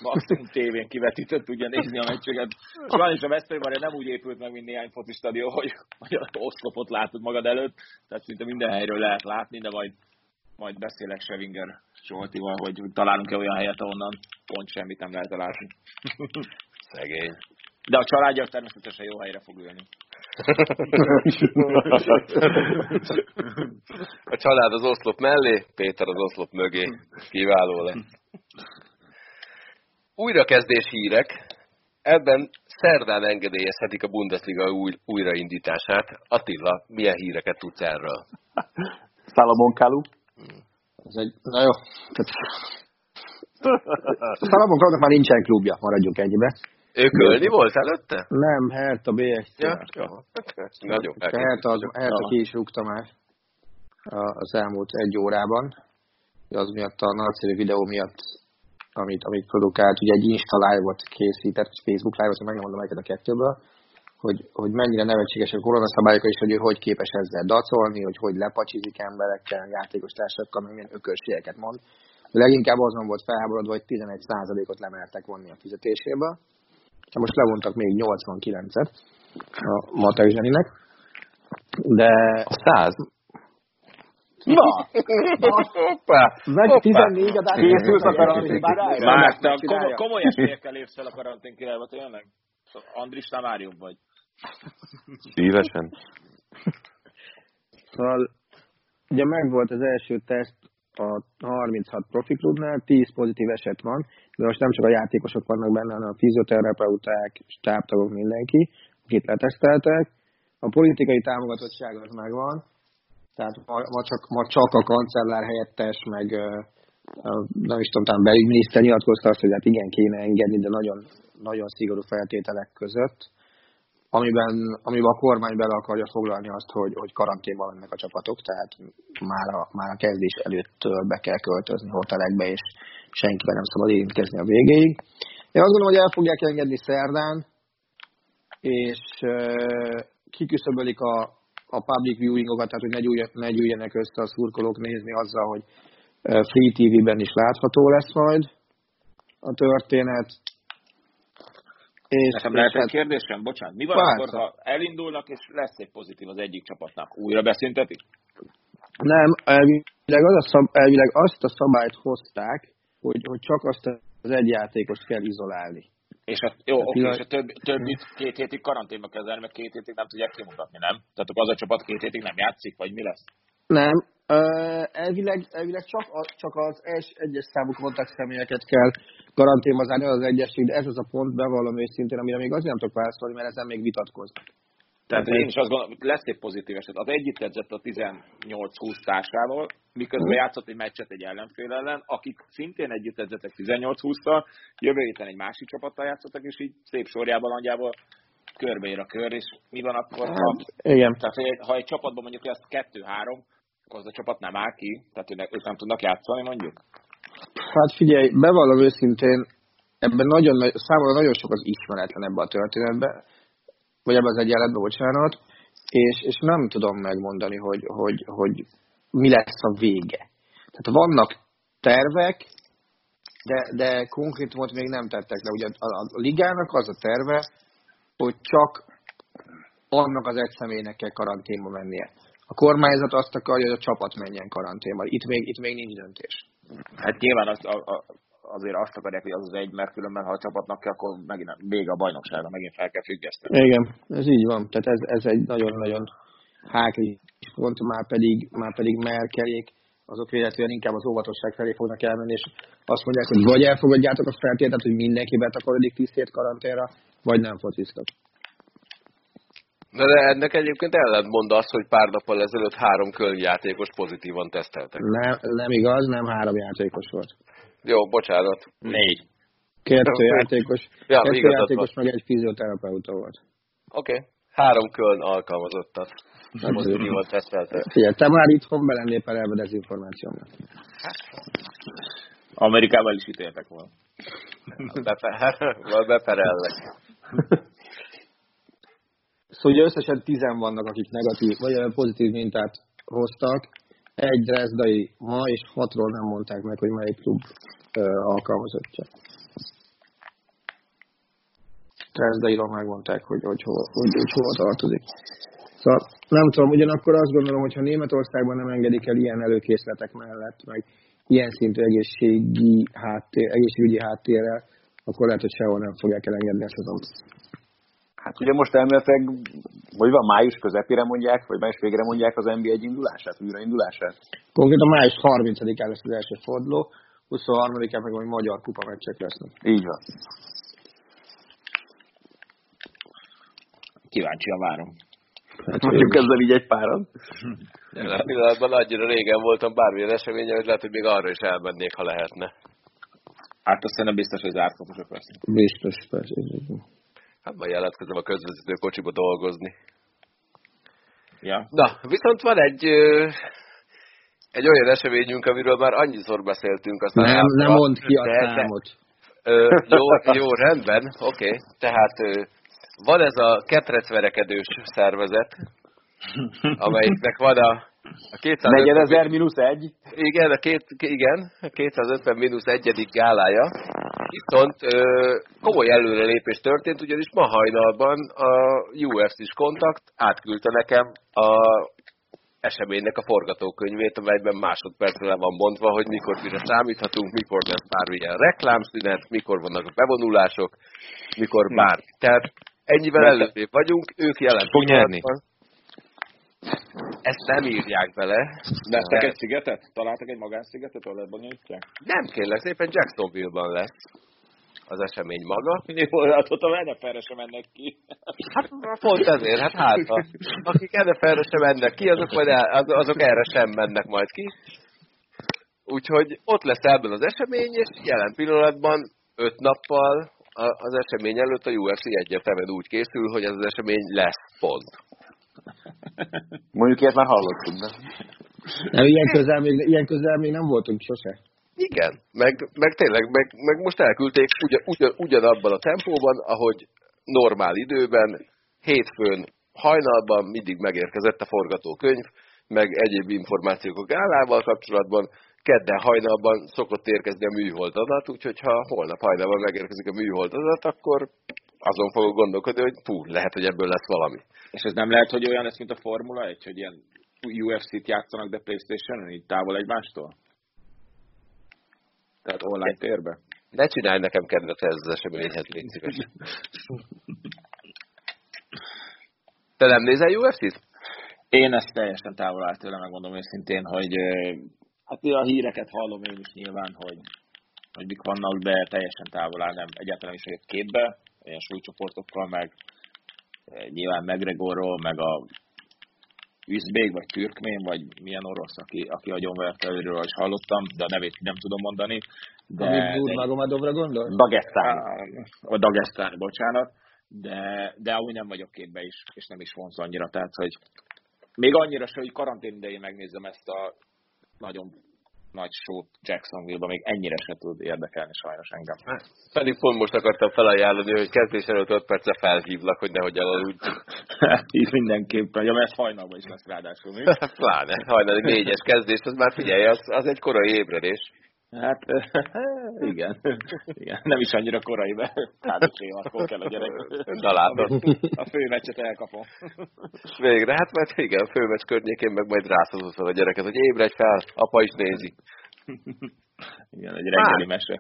maximum tévén kivetített tudja nézni a meccseket. Sajnos a Veszprém nem úgy épült meg, mint néhány foci stadion, hogy, hogy oszlopot látod magad előtt, tehát szinte minden helyről lehet látni, de majd, majd beszélek Sevinger Zsoltival, hogy találunk-e olyan helyet, ahonnan pont semmit nem lehet látni.
Szegény.
De a családja természetesen jó helyre fog ülni.
a család az oszlop mellé, Péter az oszlop mögé. Kiváló lesz. Újrakezdés hírek. Ebben szerdán engedélyezhetik a Bundesliga új, újraindítását. Attila, milyen híreket tudsz erről?
Salomon Kalu.
Ez egy, na jó. Salomon Kalunak már nincsen klubja, maradjunk ennyibe.
Ő Kölni volt előtte?
Nem, Herta BSC.
Ja, Nagyon
Herta, az, Herta ki is rúgta már az elmúlt egy órában. Az miatt a nagyszerű videó miatt, amit, amit produkált, ugye egy Insta live-ot készített, Facebook live-ot, meg nem mondom melyiket a kettőből, hogy, hogy mennyire nevetséges a koronaszabályok, és hogy ő hogy képes ezzel dacolni, hogy hogy lepacsizik emberekkel, játékos társakkal, meg milyen ökörségeket mond. De leginkább azon volt felháborodva, hogy 11%-ot lemertek vonni a fizetéséből, most levontak még 89-et a Matei Zseninek, de...
A 100?
Na! Hoppá! Meg 14 adás készült a karantén
Már te komoly esélyekkel lépsz fel a karantén királyba, tényleg? Andris, te már jobb vagy.
Szívesen.
Szóval, ugye megvolt az első teszt a 36 profiklubnál 10 pozitív eset van, de most nem csak a játékosok vannak benne, hanem a fizioterapeuták, stábtagok, mindenki, akit leteszteltek. A politikai támogatottság az megvan, tehát ma, ma, csak, ma csak a kancellár helyettes, meg nem is tudom, talán belügyminiszter nyilatkozta azt, hogy hát igen, kéne engedni, de nagyon, nagyon szigorú feltételek között amiben, amiben a kormány bele akarja foglalni azt, hogy, hogy karanténban lennek a csapatok, tehát már a, már a kezdés előtt be kell költözni hotelekbe, és senkiben nem szabad érintkezni a végéig. Én azt gondolom, hogy el fogják engedni szerdán, és uh, kiküszöbölik a, a public viewingokat, tehát hogy ne, gyújj, ne gyűjjenek össze a szurkolók nézni azzal, hogy Free TV-ben is látható lesz majd a történet.
És, Nekem lehet egy kérdésem? Bocsánat. Mi van akkor, ha elindulnak, és lesz egy pozitív az egyik csapatnak? Újra beszüntetik?
Nem, elvileg, az a szab, elvileg azt a szabályt hozták, hogy, hogy csak azt az egy játékost kell izolálni.
És a, jó, oké, és a több, többit két hétig karanténba kezelni, mert két hétig nem tudják kimutatni, nem? Tehát az a csapat két hétig nem játszik, vagy mi lesz?
Nem. Elvileg, elvileg csak, a, csak az es, egyes számú kontakt személyeket kell karanténba zárni, az egyesség, de ez az a pont, bevallom őszintén, amire még azért nem tudok válaszolni, mert ezen még vitatkoznak.
Tehát én is azt gondolom, hogy lesz egy pozitív eset. Az egyik edzett a 18-20 társával, miközben mm. játszott egy meccset egy ellenfél ellen, akik szintén együtt edzettek 18-20-tal, jövő héten egy másik csapattal játszottak, és így szép sorjában nagyjából körbeér a kör, és mi van akkor? Ha,
hát, igen.
Tehát, ha egy csapatban mondjuk lesz 2-3, az a csapat nem áll ki, tehát ők nem tudnak játszani mondjuk?
Hát figyelj, bevallom őszintén, ebben nagyon, számomra nagyon sok az ismeretlen ebben a történetben vagy ebben az egyenletben, bocsánat, és, és nem tudom megmondani, hogy, hogy, hogy mi lesz a vége. Tehát vannak tervek, de, de konkrétumot még nem tettek le. Ugye a, a, a ligának az a terve, hogy csak annak az egy személynek kell karanténba mennie. A kormányzat azt akarja, hogy a csapat menjen karanténba. Itt még, itt még nincs döntés.
Hát nyilván az, a, a, azért azt akarják, hogy az az egy, mert különben, ha a csapatnak kell, akkor megint még a bajnoksága, megint fel kell függeszteni.
Igen, ez így van. Tehát ez, ez egy nagyon-nagyon hákli pont, már pedig, már pedig Merkelék, azok véletlenül inkább az óvatosság felé fognak elmenni, és azt mondják, hogy vagy elfogadjátok a feltételt, hogy mindenki betakarodik 10 hét karanténra, vagy nem fociztok.
De, de ennek egyébként ellentmond az, hogy pár nappal ezelőtt három játékos pozitívan teszteltek.
Nem, nem igaz, nem három játékos volt.
Jó, bocsánat.
Négy.
Kettő játékos, ja, kettő játékos meg egy fizioterapeuta volt.
Oké. Okay. Három köln alkalmazottat. Pozitívan tesztelte.
Figyelj, te már itthon belennél perelve dezinformációnak.
Amerikával is ítéltek volna.
Beper, beperellek.
Szóval ugye összesen tizen vannak, akik negatív, vagy pozitív mintát hoztak, egy drezdai ma, és hatról nem mondták meg, hogy melyik klub alkalmazottja. Drezdairól megmondták, hogy, hogy, hol, hogy, hogy hova tartozik. Szóval nem tudom, ugyanakkor azt gondolom, hogy ha Németországban nem engedik el ilyen előkészletek mellett, meg ilyen szintű egészségi háttér, egészségügyi háttérrel, akkor lehet, hogy sehol nem fogják elengedni ezt az
Hát ugye most elméletileg, vagy van május közepére mondják, vagy május végre mondják az NBA egy indulását, újraindulását?
Konkrétan május 30-án lesz az első forduló, 23-án meg majd magyar kupa meccsek lesznek.
Így van.
Kíváncsian várom.
Hát mondjuk ezzel így egy páran.
Jelen pillanatban annyira régen voltam bármilyen esemény, hogy lehet, hogy még arra is elmennék, ha lehetne.
Hát azt nem biztos, hogy zárt kapusok lesznek.
Biztos, persze.
Hát majd jelentkezem a közvezető kocsiba dolgozni.
Ja.
Na, viszont van egy, egy olyan eseményünk, amiről már annyiszor beszéltünk. Aztán
nem, nem mond ki a de, számot.
Ö, jó, jó, rendben, oké. Okay. Tehát ö, van ez a ketrecverekedős szervezet, amelyiknek van a
a 250 ezer mínusz egy?
Igen, a két, igen, a 250 mínusz egyedik gálája. Viszont ö, komoly előrelépés történt, ugyanis ma hajnalban a UFC-s kontakt átküldte nekem a eseménynek a forgatókönyvét, amelyben másodpercre le van bontva, hogy mikor mire számíthatunk, mikor lesz bármilyen reklámszünet, mikor vannak a bevonulások, mikor bár. Tehát ennyivel előrébb vagyunk, ők jelen.
Fog nyerni. Van.
Ezt nem írják bele.
Vesztek egy szigetet? Találtak egy magánszigetet, ahol lebonyolítják?
Nem kérlek, szépen Jacksonville-ban lesz az esemény maga.
Jó, hát ott a NFL-re sem mennek ki.
Hát pont ezért, hát hát, akik NFL-re sem mennek ki, azok, majd el, azok erre sem mennek majd ki. Úgyhogy ott lesz ebben az esemény, és jelen pillanatban öt nappal az esemény előtt a UFC egyértelműen úgy készül, hogy ez az esemény lesz pont.
Mondjuk ilyet már hallottunk, de...
Nem, ilyen közel még, ilyen közel még nem voltunk sose.
Igen, meg, meg tényleg, meg, meg most elküldték ugyan, ugyan, ugyanabban a tempóban, ahogy normál időben, hétfőn hajnalban mindig megérkezett a forgatókönyv, meg egyéb információk a gálával kapcsolatban, kedden hajnalban szokott érkezni a műhold adat, úgyhogy ha holnap hajnalban megérkezik a műhold adat, akkor azon fogok gondolkodni, hogy pú, lehet, hogy ebből lesz valami.
És ez nem lehet, hogy olyan lesz, mint a Formula 1, hogy ilyen UFC-t játszanak, de Playstation-en, így távol egymástól? Tehát online térbe?
Ne csinálj nekem kedvet ez az eseményhez, légy szíves. Te nem nézel UFC-t?
Én ezt teljesen távol állt tőle, megmondom őszintén, hogy hát a híreket hallom én is nyilván, hogy, hogy mik vannak, de teljesen távol áll, nem, egyáltalán is vagyok képbe, ilyen súlycsoportokkal, meg nyilván McGregorról, meg a üzbék, vagy türkmén, vagy milyen orosz, aki, aki agyonverte őről, is hallottam, de a nevét nem tudom mondani.
De, Amit Nurmagomedovra gondol?
Dagestán. A Dagestán, bocsánat. De, de amúgy nem vagyok képbe is, és nem is vonz annyira, tehát, hogy még annyira se, hogy karantén idején megnézem ezt a nagyon nagy sót Jacksonville-ba, még ennyire se tud érdekelni sajnos engem. Hát,
pedig pont most akartam felajánlani, hogy kezdés előtt 5 perce felhívlak, hogy nehogy elaludj.
Így mindenképpen, ja, mert hajnalban is lesz ráadásul, mi?
Pláne, hajnali négyes kezdés, az már figyelj, az, az egy korai ébredés.
Hát igen, igen. nem is annyira korai, mert hát akkor kell a gyerek.
Na látod.
A főmeccset elkapom.
Végre, hát mert igen, a főmeccs környékén meg majd rászozol a gyereket, hogy ébredj fel, apa is nézi.
Igen, egy reggeli mese.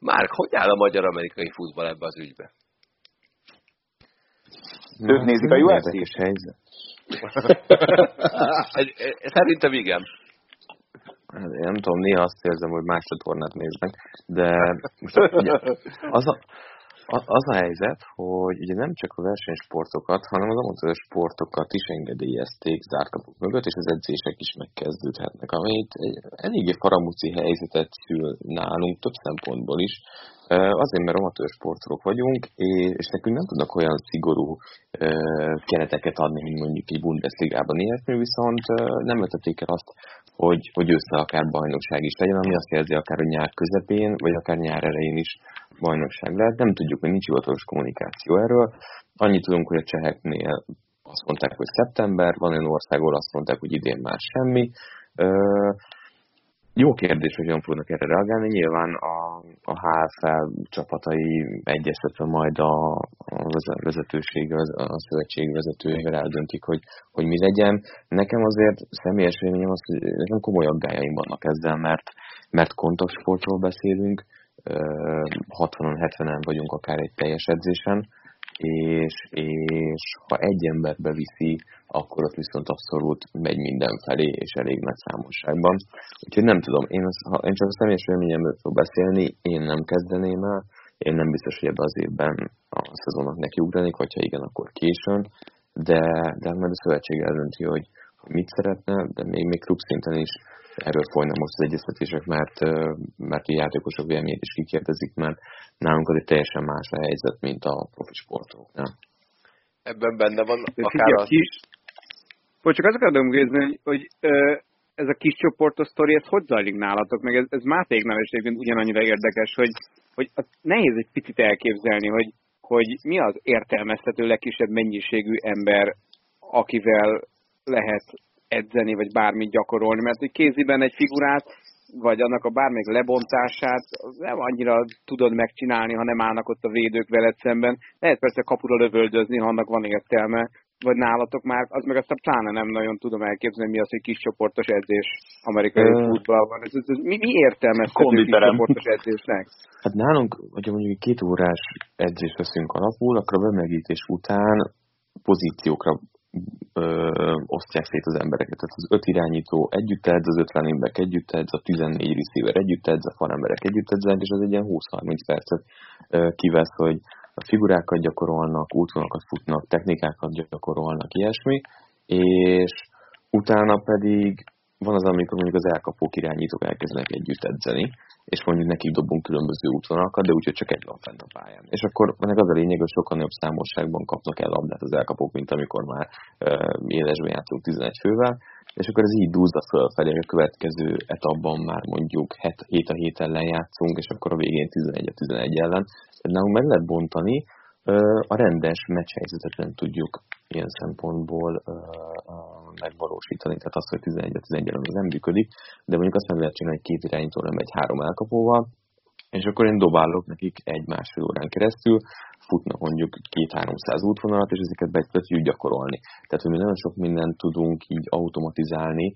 Márk, hogy áll a magyar-amerikai futball ebbe az ügybe?
Ők nézik a UFC-s
helyzet.
Szerintem igen.
Hát én nem tudom, néha azt érzem, hogy más csatornát néznek, de most ugye, az, a, az a helyzet, hogy ugye nem csak a versenysportokat, hanem az amatőr sportokat is engedélyezték zárt kapuk mögött, és az edzések is megkezdődhetnek, ami egy eléggé faramúci helyzetet szül nálunk több szempontból is. Azért, mert amatőr sportolók vagyunk, és nekünk nem tudnak olyan szigorú kereteket adni, mint mondjuk egy Bundesligában ilyesmi, viszont nem vetették el azt, hogy, hogy össze akár bajnokság is legyen, ami azt jelzi akár a nyár közepén, vagy akár nyár elején is bajnokság lehet. Nem tudjuk, hogy nincs hivatalos kommunikáció erről. Annyit tudunk, hogy a cseheknél azt mondták, hogy szeptember, van olyan ország, ahol azt mondták, hogy idén már semmi. Jó kérdés, hogy hogyan fognak erre reagálni. Nyilván a, a HFL csapatai egyeztetve majd a, a vezetőség, a szövetség vezetőjével eldöntik, hogy, hogy mi legyen. Nekem azért személyes véleményem az, hogy nekem komoly aggájaim vannak ezzel, mert, mert kontaktsportról beszélünk, 60-70-en vagyunk akár egy teljes edzésen, és, és ha egy ember beviszi, akkor ott viszont abszolút megy mindenfelé, és elég nagy számosságban. Úgyhogy nem tudom, én, ha én csak a személyes véleményemről fog beszélni, én nem kezdeném el, én nem biztos, hogy ebben az évben a szezonnak nekiugranék, vagy ha igen, akkor későn, de, de majd a szövetség eldönti, hogy, mit szeretne, de még, még klub szinten is erről folynak most az egyeztetések, mert, mert a játékosok véleményét is kikérdezik, mert nálunk az egy teljesen más a helyzet, mint a profi sportoknál.
Ebben benne van akár az... Kis...
Hogy csak azt akarom kérdezni, hogy, ez a kis csoportos sztori, ez hogy zajlik nálatok? Meg ez, ez Mátéknál is ugyanannyira érdekes, hogy, hogy nehéz egy picit elképzelni, hogy, hogy mi az értelmezhető legkisebb mennyiségű ember, akivel lehet edzeni, vagy bármit gyakorolni, mert hogy kéziben egy figurát, vagy annak a bármelyik lebontását nem annyira tudod megcsinálni, ha nem állnak ott a védők veled szemben. Lehet persze kapura lövöldözni, ha annak van értelme, vagy nálatok már, az meg aztán pláne nem nagyon tudom elképzelni, mi az, hogy kis csoportos edzés amerikai uh, futballban. Ez, ez, ez, mi, mi értelme kis csoportos edzésnek?
Hát nálunk, hogyha mondjuk két órás edzés veszünk alapul, akkor a bemegítés után pozíciókra ö, osztják szét az embereket. Tehát az öt irányító együtt edz, az öt running back együtt edz, a 14 receiver együtt edz, a falemberek együtt edzenek, és az egy ilyen 20-30 percet ö, kivesz, hogy a figurákat gyakorolnak, útvonakat futnak, technikákat gyakorolnak, ilyesmi, és utána pedig van az, amikor mondjuk az elkapók irányítók elkezdenek együtt edzeni, és mondjuk nekik dobunk különböző útvonalakat, de úgyhogy csak egy van fent a pályán. És akkor ennek az a lényeg, hogy sokkal nagyobb számosságban kapnak el labdát az elkapók, mint amikor már uh, élesben játszunk 11 fővel, és akkor ez így dúzza fölfelé, a következő etapban már mondjuk 7 a 7 ellen játszunk, és akkor a végén 11 a 11 ellen. Tehát nálunk meg lehet bontani, a rendes meccs helyzetet nem tudjuk ilyen szempontból megvalósítani. Tehát az, hogy 11 11 az nem működik, de mondjuk azt meg lehet csinálni, hogy két irányító nem egy három elkapóval, és akkor én dobálok nekik egy-másfél órán keresztül, futnak mondjuk két-háromszáz útvonalat, és ezeket be tudjuk gyakorolni. Tehát, hogy mi nagyon sok mindent tudunk így automatizálni,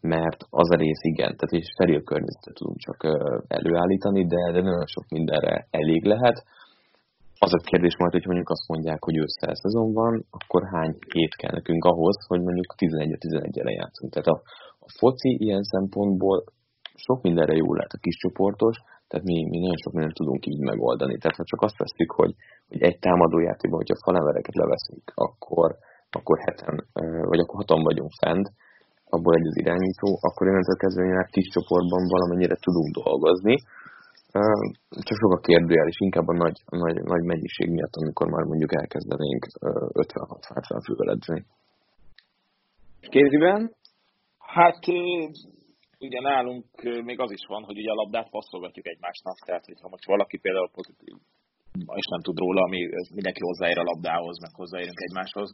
mert az a rész igen, tehát és steril környezetet tudunk csak előállítani, de, de nagyon sok mindenre elég lehet. Az a kérdés majd, hogy mondjuk azt mondják, hogy ősszel szezon van, akkor hány hét kell nekünk ahhoz, hogy mondjuk 11-11-re játszunk. Tehát a, a foci ilyen szempontból sok mindenre jó lehet a kis csoportos, tehát mi, mi nagyon sok mindent tudunk így megoldani. Tehát ha csak azt veszük, hogy, hogy egy támadójátékban, hogyha falemeleket leveszünk, akkor, akkor heten, vagy akkor hatan vagyunk fent, abból egy az irányító, akkor innentől kezdve már kis csoportban valamennyire tudunk dolgozni. Csak sok a kérdőjel, és inkább a nagy, a nagy, nagy mennyiség miatt, amikor már mondjuk elkezdenénk 50-60 fővel edzeni.
Kéziben?
Hát ugye nálunk még az is van, hogy ugye a labdát passzolgatjuk egymásnak, tehát hogyha most valaki például pozitív, és nem tud róla, ami mindenki hozzáér a labdához, meg hozzáérünk egymáshoz.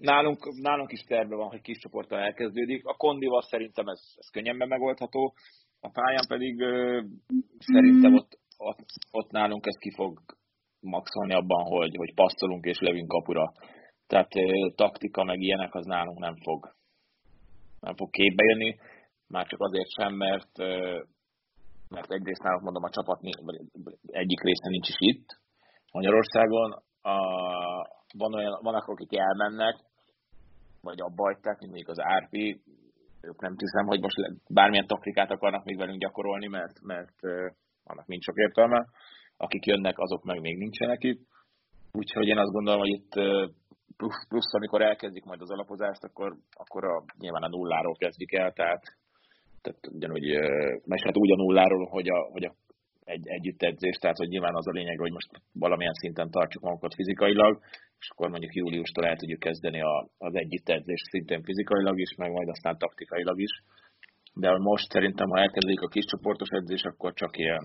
Nálunk, nálunk is terve van, hogy kis csoporttal elkezdődik. A kondival szerintem ez, ez könnyebben megoldható. A pályán pedig ö, szerintem ott, ott, ott nálunk ez ki fog maxolni abban, hogy, hogy passzolunk és lövünk kapura. Tehát ö, taktika meg ilyenek az nálunk nem fog, nem fog képbe jönni, már csak azért sem, mert, mert egyrészt náluk mondom a csapat egyik része nincs is itt Magyarországon, a, van olyan, vannak, akik elmennek, vagy abba hagyták, mint mondjuk az Árpi, ők nem hiszem, hogy most bármilyen taktikát akarnak még velünk gyakorolni, mert, mert annak nincs sok értelme. Akik jönnek, azok meg még nincsenek itt. Úgyhogy én azt gondolom, hogy itt plusz, plusz amikor elkezdik majd az alapozást, akkor, akkor a, nyilván a nulláról kezdik el, tehát, tehát ugyanúgy, mert hát úgy a nulláról, hogy a, hogy a egy együttedzés, tehát hogy nyilván az a lényeg, hogy most valamilyen szinten tartsuk magunkat fizikailag, és akkor mondjuk júliustól el tudjuk kezdeni a, az együttedzést szintén fizikailag is, meg majd aztán taktikailag is. De most szerintem, ha elkezdik a kis csoportos edzés, akkor csak ilyen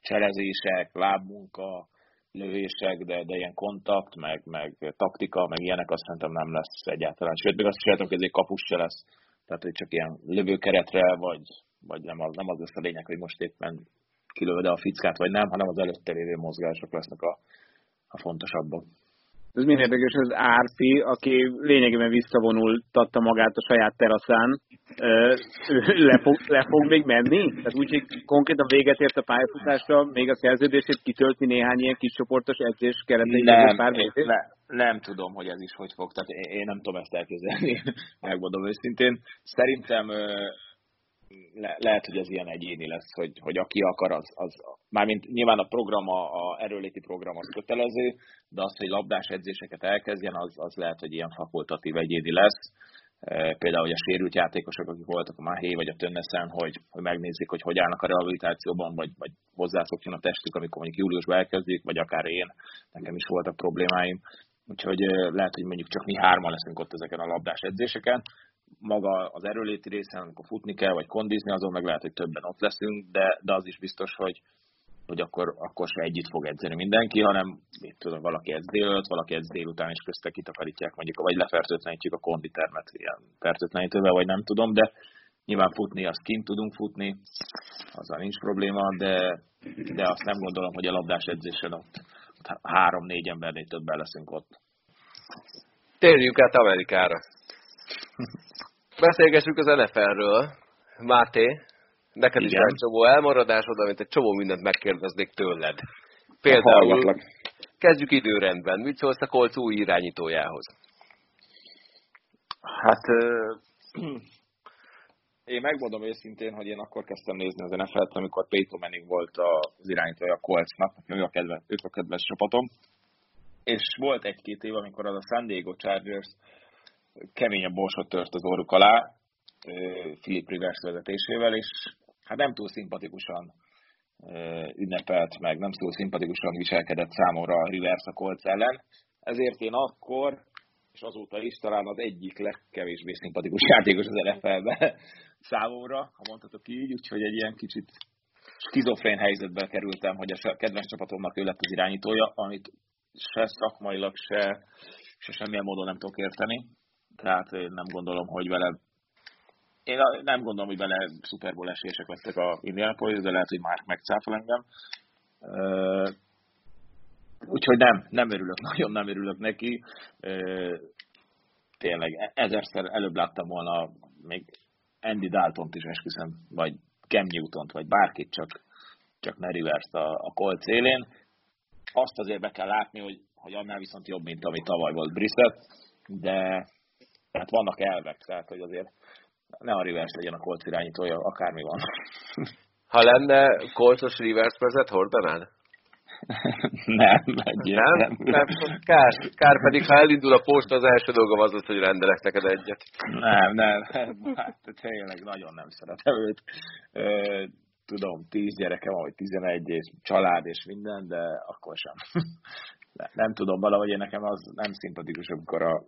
cselezések, lábmunka, lövések, de, de ilyen kontakt, meg, meg taktika, meg ilyenek azt szerintem nem lesz egyáltalán. Sőt, még azt is látom, hogy kapus se lesz. Tehát, hogy csak ilyen lövőkeretre, vagy, vagy nem, az, nem az lesz a lényeg, hogy most éppen kilövöd a fickát, vagy nem, hanem az előtte lévő mozgások lesznek a, a fontosabbak.
Ez mind érdekes, az Árpi, aki lényegében visszavonultatta magát a saját teraszán, le fog, le fog még menni? Tehát úgy, hogy konkrétan véget ért a pályafutásra, még a szerződését kitölti néhány ilyen kis csoportos edzés keretében?
Nem, pár én, ne, nem tudom, hogy ez is hogy fog. Tehát én, én nem tudom ezt elképzelni, megmondom őszintén. Szerintem le, lehet, hogy ez ilyen egyéni lesz, hogy, hogy aki akar, az, az mármint nyilván a program, a, a erőléti program az kötelező, de az, hogy labdás edzéseket elkezdjen, az, az lehet, hogy ilyen fakultatív egyéni lesz. E, például, hogy a sérült játékosok, akik voltak a Mahé vagy a Tönneszen, hogy, hogy megnézzük, hogy hogy állnak a rehabilitációban, vagy, vagy hozzászokjon a testük, amikor mondjuk júliusban elkezdik, vagy akár én, nekem is voltak problémáim. Úgyhogy e, lehet, hogy mondjuk csak mi hárman leszünk ott ezeken a labdás edzéseken, maga az erőléti részen, amikor futni kell, vagy kondizni, azon meg lehet, hogy többen ott leszünk, de, de az is biztos, hogy, hogy akkor, akkor se együtt fog edzeni mindenki, hanem mit tudom, valaki edz délőtt, valaki edz délután, és közte kitakarítják mondjuk, vagy lefertőtlenítjük a konditermet ilyen fertőtlenítővel, vagy nem tudom, de nyilván futni, azt kint tudunk futni, azzal nincs probléma, de, de azt nem gondolom, hogy a labdás edzésen ott három-négy embernél többen leszünk ott.
Térjünk át Amerikára. Beszélgessünk az NFL-ről. Máté, neked Igen. is egy csomó elmaradásod, amit egy csomó mindent megkérdeznék tőled. Például kezdjük időrendben. Mit szólsz a Colts új irányítójához?
Hát én megmondom őszintén, hogy én akkor kezdtem nézni az NFL-t, amikor Peyton Manning volt az irányítója a Coltsnak, ő a kedves, ők a kedves csapatom. És volt egy-két év, amikor az a San Diego Chargers keményebb borsot tört az orruk alá, Philip Rivers vezetésével, és hát nem túl szimpatikusan ünnepelt meg, nem túl szimpatikusan viselkedett számomra a Rivers a Colts ellen. Ezért én akkor, és azóta is talán az egyik legkevésbé szimpatikus játékos az NFL-be számomra, ha mondhatok így, úgyhogy egy ilyen kicsit skizofrén helyzetbe kerültem, hogy a kedves csapatomnak ő lett az irányítója, amit se szakmailag, se és semmilyen módon nem tudok érteni. Tehát én nem gondolom, hogy vele én nem gondolom, hogy vele Super Bowl esélyesek lettek a Indianapolis, de lehet, hogy már megcáfol engem. Úgyhogy nem, nem örülök, nagyon nem örülök neki. Tényleg, e-, ezerszer előbb láttam volna még Andy Dalton-t is esküszöm, vagy Cam Newton-t, vagy bárkit, csak, csak ne rivers a, a Colts élén. Azt azért be kell látni, hogy, hogy annál viszont jobb, mint ami tavaly volt Brissett, de hát vannak elvek, tehát hogy azért ne a Rivers legyen a Colts irányítója, akármi van.
Ha lenne Colts-os Rivers vezet, hordanád?
nem,
nem, nem, nem, kár, kár pedig, ha elindul a posta, az első dolgom az, hogy rendelek neked egyet.
Nem, nem, hát tényleg nagyon nem szeretem őt. Tudom, tíz gyerekem van, vagy tizenegy, és család, és minden, de akkor sem. Nem tudom, valahogy én nekem az nem szimpatikus, amikor a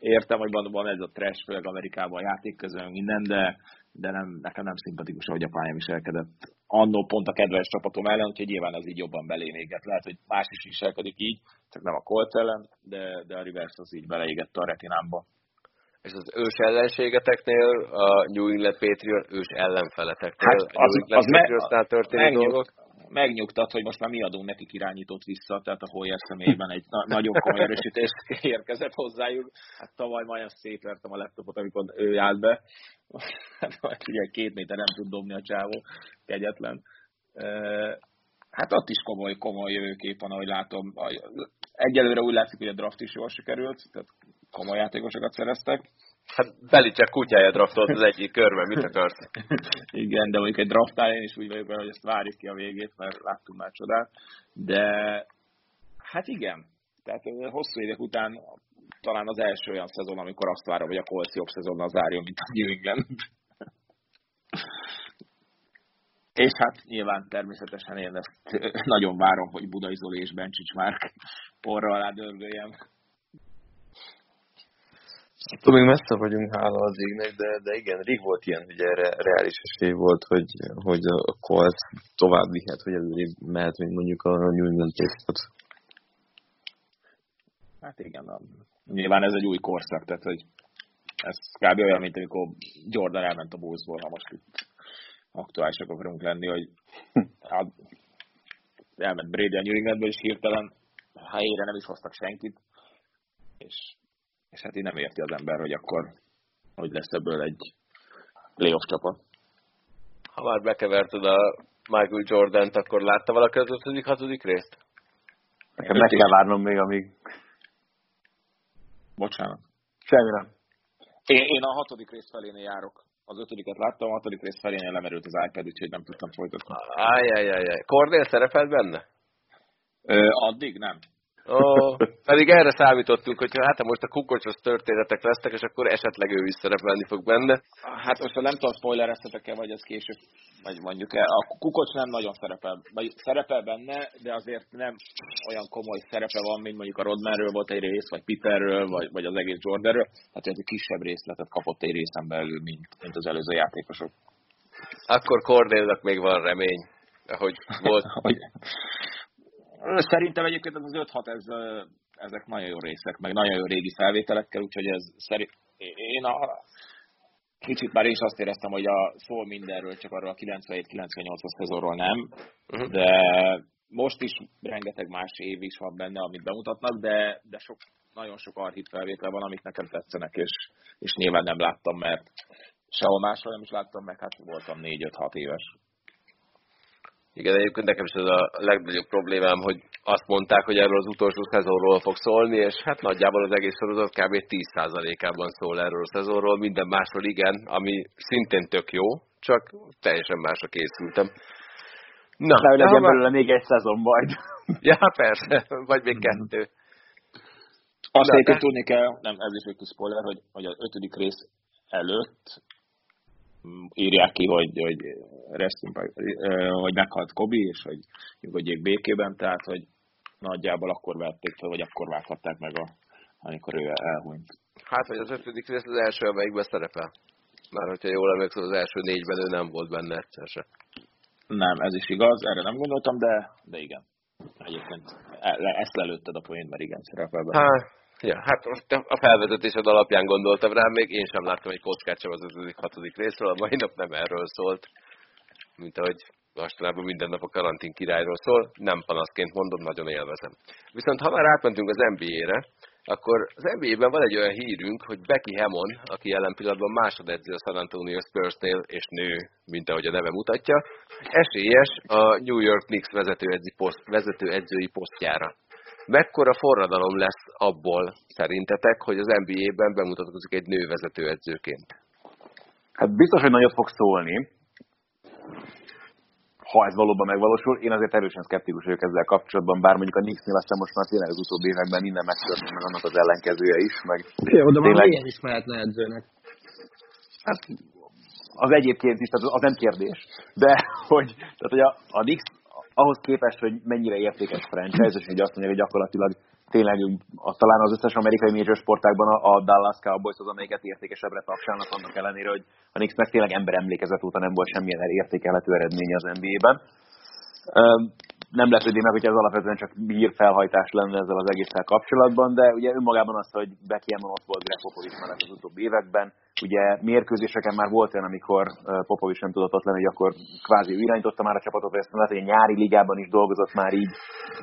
értem, hogy van, van ez a trash, főleg Amerikában a játék közön minden, de, de nem, nekem nem szimpatikus, ahogy a pályán viselkedett. Annó pont a kedves csapatom ellen, úgyhogy nyilván az így jobban belénéget. Lehet, hogy más is viselkedik így, csak nem a Colts ellen, de, de a Rivers az így beleégett a retinámba.
És az ős ellenségeteknél, a New England Patriot ős ellenfeleteknél, hát az, New England az Patriotsnál történő dolgok?
Megnyugtat, hogy most már mi adunk nekik irányítót vissza, tehát a Hoyer személyében egy na- nagyon komoly erősítés érkezett hozzájuk. Hát tavaly majdnem szétvertem a laptopot, amikor ő állt be. Hát ugye két méter nem tud dobni a csávó, kegyetlen. Hát ott is komoly, komoly jövőkép van, ahogy látom. Egyelőre úgy látszik, hogy a draft is jól sikerült, tehát komoly játékosokat szereztek.
Hát Belicek kutyája draftolt az egyik körben, mit akarsz?
Igen, de mondjuk egy draftnál én is úgy vagyok hogy ezt várjuk ki a végét, mert láttunk már csodát. De hát igen, tehát hosszú évek után talán az első olyan szezon, amikor azt várom, hogy a Colts jobb szezonnal zárjon, mint a New England. És hát nyilván természetesen én ezt nagyon várom, hogy Budai Zoli és Bencsics már porra alá dörgöljem.
Attól még messze vagyunk, hála az égnek, de, de igen, rég volt ilyen, hogy erre reális esély volt, hogy, hogy a Colts tovább vihet, hogy előrébb mehet, mint mondjuk a New England.
Hát igen, a, nyilván ez egy új korszak, tehát hogy ez kb. olyan, mint amikor Jordan elment a Bullsból, ha most itt aktuálisak akarunk lenni, hogy hát, elment Brady a New Englandből, és hirtelen helyére nem is hoztak senkit, és és hát így nem érti az ember, hogy akkor hogy lesz ebből egy playoff csapat.
Ha már bekeverted a Michael Jordan-t, akkor látta valaki az ötödik, hatodik részt?
Nekem meg kell várnom még, amíg...
Bocsánat.
Semmi nem.
Én, én a hatodik rész felénél járok. Az ötödiket láttam, a hatodik rész felénél lemerült az iPad, úgyhogy nem tudtam folytatni.
Ajjajajaj. Cornél szerepelt benne?
Ö, addig nem.
Oh, pedig erre számítottunk, hogy hát most a kukocsos történetek lesznek, és akkor esetleg ő is szerepelni fog benne.
Hát most nem tudom, spoilereztetek-e, vagy ez később, vagy mondjuk el. A kukocs nem nagyon szerepel, vagy szerepel benne, de azért nem olyan komoly szerepe van, mint mondjuk a Rodmanről volt egy rész, vagy Piperről, vagy, vagy az egész Jordanről. Hát ez egy kisebb részletet kapott egy részen belül, mint, mint az előző játékosok.
Akkor Cornélnak még van remény, ahogy volt.
Szerintem egyébként az 5-6, ez, ezek nagyon jó részek, meg nagyon jó régi felvételekkel, úgyhogy ez szerint, én a, kicsit már is azt éreztem, hogy a szól mindenről, csak arról a 97-98-as szezonról nem, uh-huh. de most is rengeteg más év is van benne, amit bemutatnak, de, de sok, nagyon sok archív felvétel van, amik nekem tetszenek, és, és nyilván nem láttam, mert sehol máshol nem is láttam, meg hát voltam 4-5-6 éves.
Igen, egyébként nekem is ez a legnagyobb problémám, hogy azt mondták, hogy erről az utolsó szezonról fog szólni, és hát nagyjából az egész sorozat kb. 10%-ában szól erről a szezonról, minden másról igen, ami szintén tök jó, csak teljesen másra készültem.
Na, Na legyen belőle még egy szezon majd.
ja, persze, vagy még kettő.
Azt egyébként tudni kell, nem, ez is egy kis spoiler, hogy, hogy az ötödik rész előtt írják ki, hogy, hogy, resting, hogy meghalt Kobi, és hogy nyugodjék békében, tehát hogy nagyjából akkor vették fel, vagy akkor vághatták meg, a, amikor ő elhunyt.
Hát, hogy az ötödik rész az első, amelyikben szerepel. Már hogyha jól emlékszem, az első négyben ő nem volt benne egyszer se.
Nem, ez is igaz, erre nem gondoltam, de, de igen. Egyébként e, ezt lelőtted a poént, mert igen, szerepel benne.
Hát, Ja, hát most a felvezetésed alapján gondoltam rá, még én sem láttam egy kockát sem az 5. 6. részről, a mai nap nem erről szólt, mint ahogy mostanában minden nap a karantin királyról szól, nem panaszként mondom, nagyon élvezem. Viszont ha már átmentünk az NBA-re, akkor az NBA-ben van egy olyan hírünk, hogy Becky Hammond, aki jelen pillanatban másodedző a San Antonio Spursnél, és nő, mint ahogy a neve mutatja, esélyes a New York Knicks vezetőedzői, poszt, vezetőedzői posztjára. Mekkora forradalom lesz abból szerintetek, hogy az NBA-ben bemutatkozik egy nő vezetőedzőként?
Hát biztos, hogy nagyot fog szólni, ha ez valóban megvalósul. Én azért erősen szkeptikus vagyok ezzel kapcsolatban, bár mondjuk a Knicksnél aztán most már tényleg az utóbbi években minden megtörtént, meg annak az ellenkezője is. Meg
Jó, de tényleg... ilyen is mehetne edzőnek.
Hát az egyébként is, tehát az nem kérdés, de hogy, tehát, hogy a, a Knicks ahhoz képest, hogy mennyire értékes franchise, és hogy azt mondja, hogy gyakorlatilag tényleg a, talán az összes amerikai major sportákban a, a Dallas Cowboys az, amelyiket értékesebbre tapsálnak, annak ellenére, hogy a Knicksnek tényleg ember emlékezet óta nem volt semmilyen értékelhető eredménye az NBA-ben. Nem lepődik meg, hogy ez alapvetően csak felhajtás lenne ezzel az egésszel kapcsolatban, de ugye önmagában az, hogy Becky Hammond ott volt Greg Popovich mellett az utóbbi években, ugye mérkőzéseken már volt olyan, amikor Popovich nem tudott ott lenni, hogy akkor kvázi ő irányította már a csapatot, vagy ezt lehet, hogy a nyári ligában is dolgozott már így,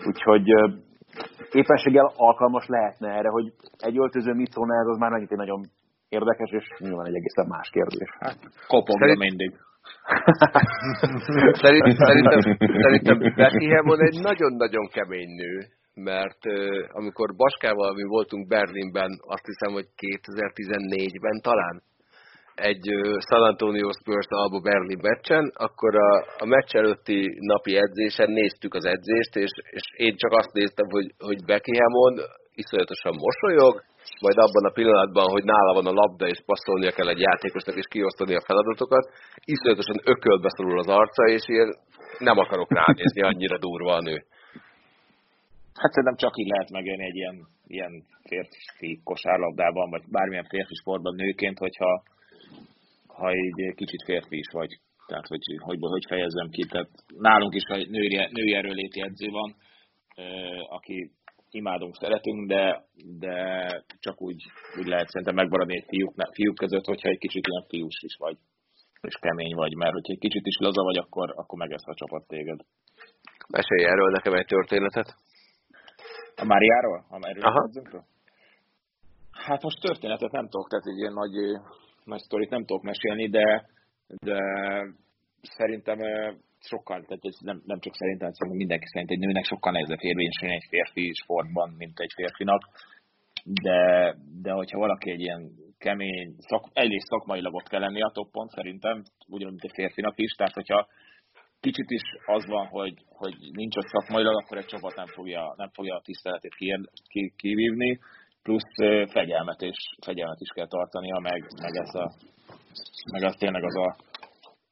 úgyhogy éppenséggel alkalmas lehetne erre, hogy egy öltöző mit szólna ez, az már megint egy nagyon érdekes, és nyilván egy egészen más kérdés. Hát,
kopogja Szerint... mindig.
szerintem, szerintem, szerintem Becky egy nagyon-nagyon kemény nő, mert uh, amikor Baskával mi voltunk Berlinben, azt hiszem, hogy 2014-ben talán, egy San Antonio Spurs Alba Berlin meccsen, akkor a, a meccs előtti napi edzésen néztük az edzést, és, és én csak azt néztem, hogy, hogy Becky Hammond iszonyatosan mosolyog, majd abban a pillanatban, hogy nála van a labda, és passzolnia kell egy játékosnak, és kiosztani a feladatokat, iszonyatosan ökölbe szorul az arca, és én nem akarok ránézni, annyira durva a nő.
Hát szerintem csak így lehet megélni egy ilyen, ilyen férfi kosárlabdában, vagy bármilyen férfi sportban nőként, hogyha ha egy kicsit férfi is vagy. Tehát, hogy hogy, hogy fejezzem ki. Tehát nálunk is egy női, női erőléti edző van, aki imádunk, szeretünk, de, de csak úgy, úgy lehet szerintem megmaradni egy fiúk, fiúk között, hogyha egy kicsit ilyen fiús is vagy, és kemény vagy, mert hogyha egy kicsit is laza vagy, akkor, akkor megesz a csapat téged.
Mesélj erről nekem egy történetet.
A Máriáról? A erről Hát most történetet nem tudok, tehát egy ilyen nagy nagy sztorit nem tudok mesélni, de, de szerintem sokkal, tehát ez nem, nem csak szerintem, szerintem mindenki szerint egy nőnek sokkal nehezebb érvényesülni egy férfi sportban, mint egy férfinak. De, de hogyha valaki egy ilyen kemény, szak, egyrészt szakmailag ott kell lenni a toppon, szerintem, ugyanúgy, mint egy férfinak is, tehát hogyha kicsit is az van, hogy, hogy nincs ott szakmailag, akkor egy csapat nem fogja, nem fogja a tiszteletét kivívni, plusz fegyelmet, és fegyelmet is kell tartania, meg, meg ez a, meg az tényleg az a,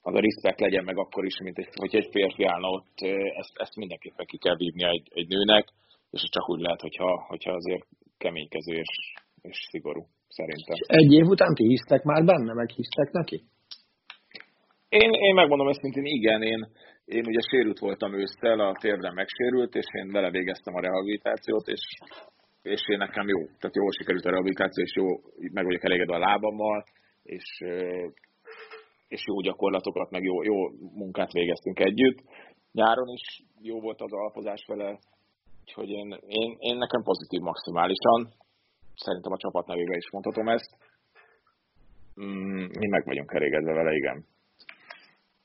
az a respect legyen meg akkor is, mint hogy egy férfi állna ott, ezt, ezt mindenképpen ki kell vívnia egy, egy nőnek, és csak úgy lehet, hogyha, hogyha azért keménykező és, és szigorú, szerintem. És
egy év után ti hisztek már benne, meg hisztek neki?
Én, én megmondom őszintén, igen, én, én ugye sérült voltam ősszel, a térdem megsérült, és én vele végeztem a rehabilitációt, és és én nekem jó, tehát jól sikerült a rehabilitáció, és jó, meg vagyok elégedve a lábammal, és, és jó gyakorlatokat, meg jó, jó munkát végeztünk együtt. Nyáron is jó volt az alapozás vele, úgyhogy én, én, én nekem pozitív maximálisan, szerintem a csapat nevében is mondhatom ezt. Mm, mi meg vagyunk elégedve vele, igen.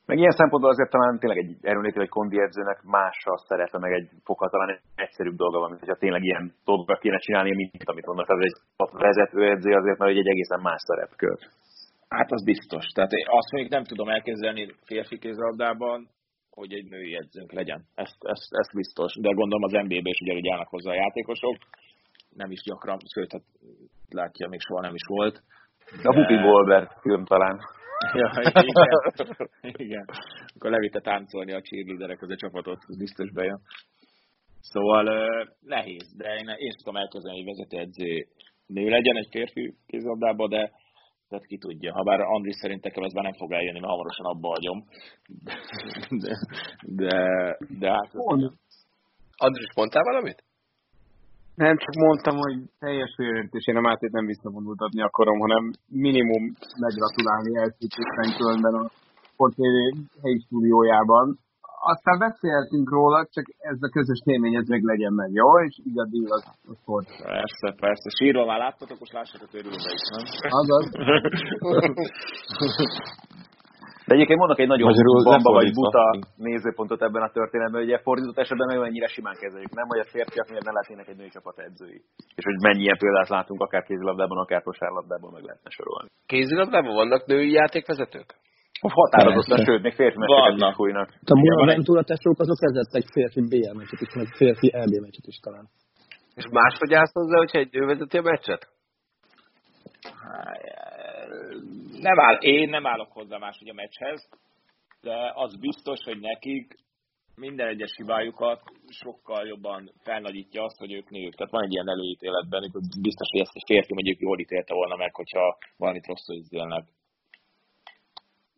Meg ilyen szempontból azért talán tényleg egy erőnéti vagy kondi edzőnek más a szerepe, meg egy fokkal talán egy egyszerűbb dolga van, mint hogyha tényleg ilyen dolgokat kéne csinálni, mint amit mondnak, az egy vezető edző azért, mert egy egészen más szerepkör.
Hát az biztos. Tehát én azt mondjuk nem tudom elképzelni férfi kézlabdában, hogy egy női edzőnk legyen. Ezt, ezt, ezt biztos. De gondolom az NBA-be is ugyanúgy állnak hozzá a játékosok. Nem is gyakran, sőt, hát látja, még soha nem is volt.
De... A Whoopi Goldberg film talán.
Ja, igen. igen. Akkor levitte táncolni a cheerleaderek az a csapatot, az biztos bejön. Szóval nehéz, de én, én tudom elkezdeni, hogy edző nő legyen egy férfi kézlabdában, de tehát ki tudja. Habár Andris szerint nekem ez már nem fog eljönni, mert hamarosan abba hagyom. De, de, de hát...
Andris, mondtál valamit?
Nem, csak mondtam, hogy teljes félreértés, én a Mátét nem visszavonultatni akarom, hanem minimum meggratulálni elszítésben különben a Sport TV helyi stúdiójában. Aztán beszélhetünk róla, csak ez a közös meg legyen meg, jó? És így a díl az, az volt.
Persze, persze. Sírva már láttatok, most lássatok örülve is, nem?
Azaz.
De egyébként mondok egy nagyon
Magyarul
bamba vagy buta nézőpontot ebben a történetben, hogy ugye fordított esetben meg mennyire simán kezeljük, nem? Hogy a férfiak miért ne lehetnének egy női csapat edzői. És hogy mennyi ilyen példát látunk akár kézilabdában, akár kosárlabdában meg lehetne sorolni.
Kézilabdában vannak női játékvezetők?
Határozottan,
Persze.
sőt, még férfi meccseket is fújnak.
A Bonaventura tesók azok vezettek férfi BL meccset is, meg férfi LB meccset is talán.
És máshogy állsz hozzá, hogyha egy nő vezeti a meccset?
Nem áll, én nem állok hozzá máshogy a meccshez, de az biztos, hogy nekik minden egyes hibájukat sokkal jobban felnagyítja azt, hogy ők nők. Tehát van egy ilyen előítéletben, hogy biztos, hogy ezt egy férfi mondjuk jól ítélte volna meg, hogyha valamit rosszul izélnek.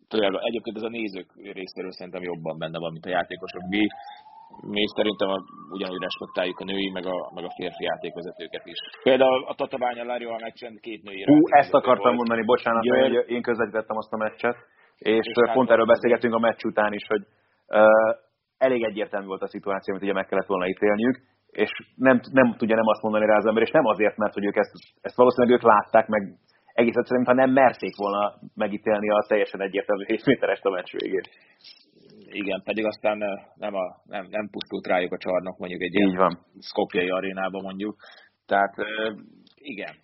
Tényleg, egyébként ez a nézők részéről szerintem jobban benne van, mint a játékosok. Mi, mi szerintem a, ugyanúgy respektáljuk a női, meg a, meg a férfi játékvezetőket is. Például a Tatabánya a meccsen két női
Hú,
játékvezető
ezt akartam
volt.
mondani, bocsánat,
Győr-
hogy én közvetítettem azt a meccset, és,
És
pont
hát-
erről beszélgettünk a meccs után is, hogy uh, elég egyértelmű volt a szituáció, amit ugye meg kellett volna ítélniük, és nem, nem tudja nem azt mondani rá az ember, és nem azért, mert hogy ők ezt, ezt valószínűleg ők látták, meg egész egyszerűen, mintha nem merték volna megítélni a teljesen egyértelmű 7 méterest a meccs végén.
Igen, pedig aztán nem, a, nem, nem pusztult rájuk a csarnok mondjuk egy
Így van.
szkopjai arénában mondjuk. Tehát eh, igen,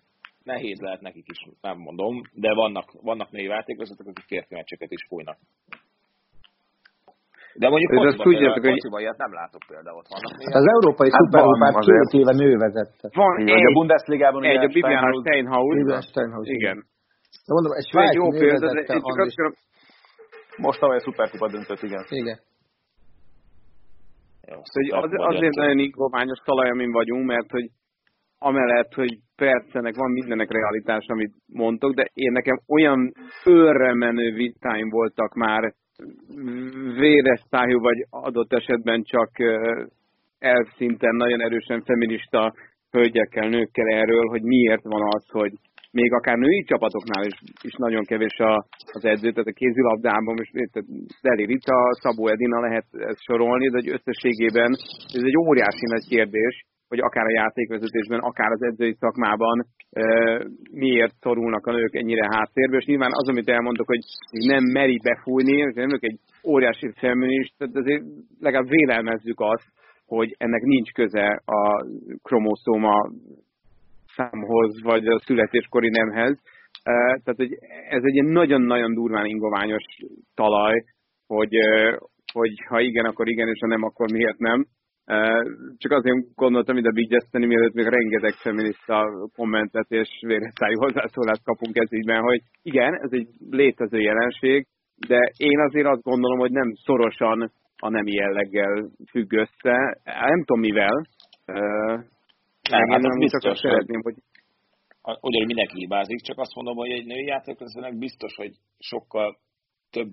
nehéz lehet nekik is, nem mondom, de vannak, vannak női játékvezetők, akik férfi meccseket is fújnak. De mondjuk
Ez azt tudjátok,
például,
hogy-
ilyet nem látok például, ott vannak női
Az európai
Hát
szuperkupát két éve nő vezette.
Van
van, de a
egy,
Bundesligában
egy a Bibiana
Steinhaus-.
Bibiana Steinhaus,
Igen.
De mondom, egy
Egy
svájci
jó
nő
példa, de
vezette
én csak azt akarom,
Most tavaly a szuperkupa döntött, igen.
Igen.
Jó,
hogy az, azért nagyon ingoványos talaj, amin vagyunk, mert hogy amellett, hogy percenek van mindenek realitás, amit mondtok, de én nekem olyan őrre menő vitáim voltak már véres szájú, vagy adott esetben csak ö, elszinten nagyon erősen feminista hölgyekkel, nőkkel erről, hogy miért van az, hogy még akár női csapatoknál is, is nagyon kevés a, az edző, tehát a kézilabdában most Deli Rita, Szabó Edina lehet ezt sorolni, de hogy összességében ez egy óriási nagy kérdés, hogy akár a játékvezetésben, akár az edzői szakmában miért szorulnak a nők ennyire háttérbe, és nyilván az, amit elmondok, hogy nem meri befújni, és nem egy óriási feminist, tehát azért legalább vélelmezzük azt, hogy ennek nincs köze a kromoszóma számhoz, vagy a születéskori nemhez. Tehát, hogy ez egy nagyon-nagyon durván ingoványos talaj, hogy, hogy ha igen, akkor igen, és ha nem, akkor miért nem. Csak azért gondoltam ide vigyeszteni, mielőtt még rengeteg feminista kommentet és véreszájú hozzászólást kapunk ez ígyben, hogy igen, ez egy létező jelenség, de én azért azt gondolom, hogy nem szorosan a nemi jelleggel függ össze. Nem tudom mivel.
Nem, hát
csak
biztos,
azt szeretném, hogy
a- ugyanúgy mindenki hibázik, csak azt mondom, hogy egy női játékvezetőnek biztos, hogy sokkal több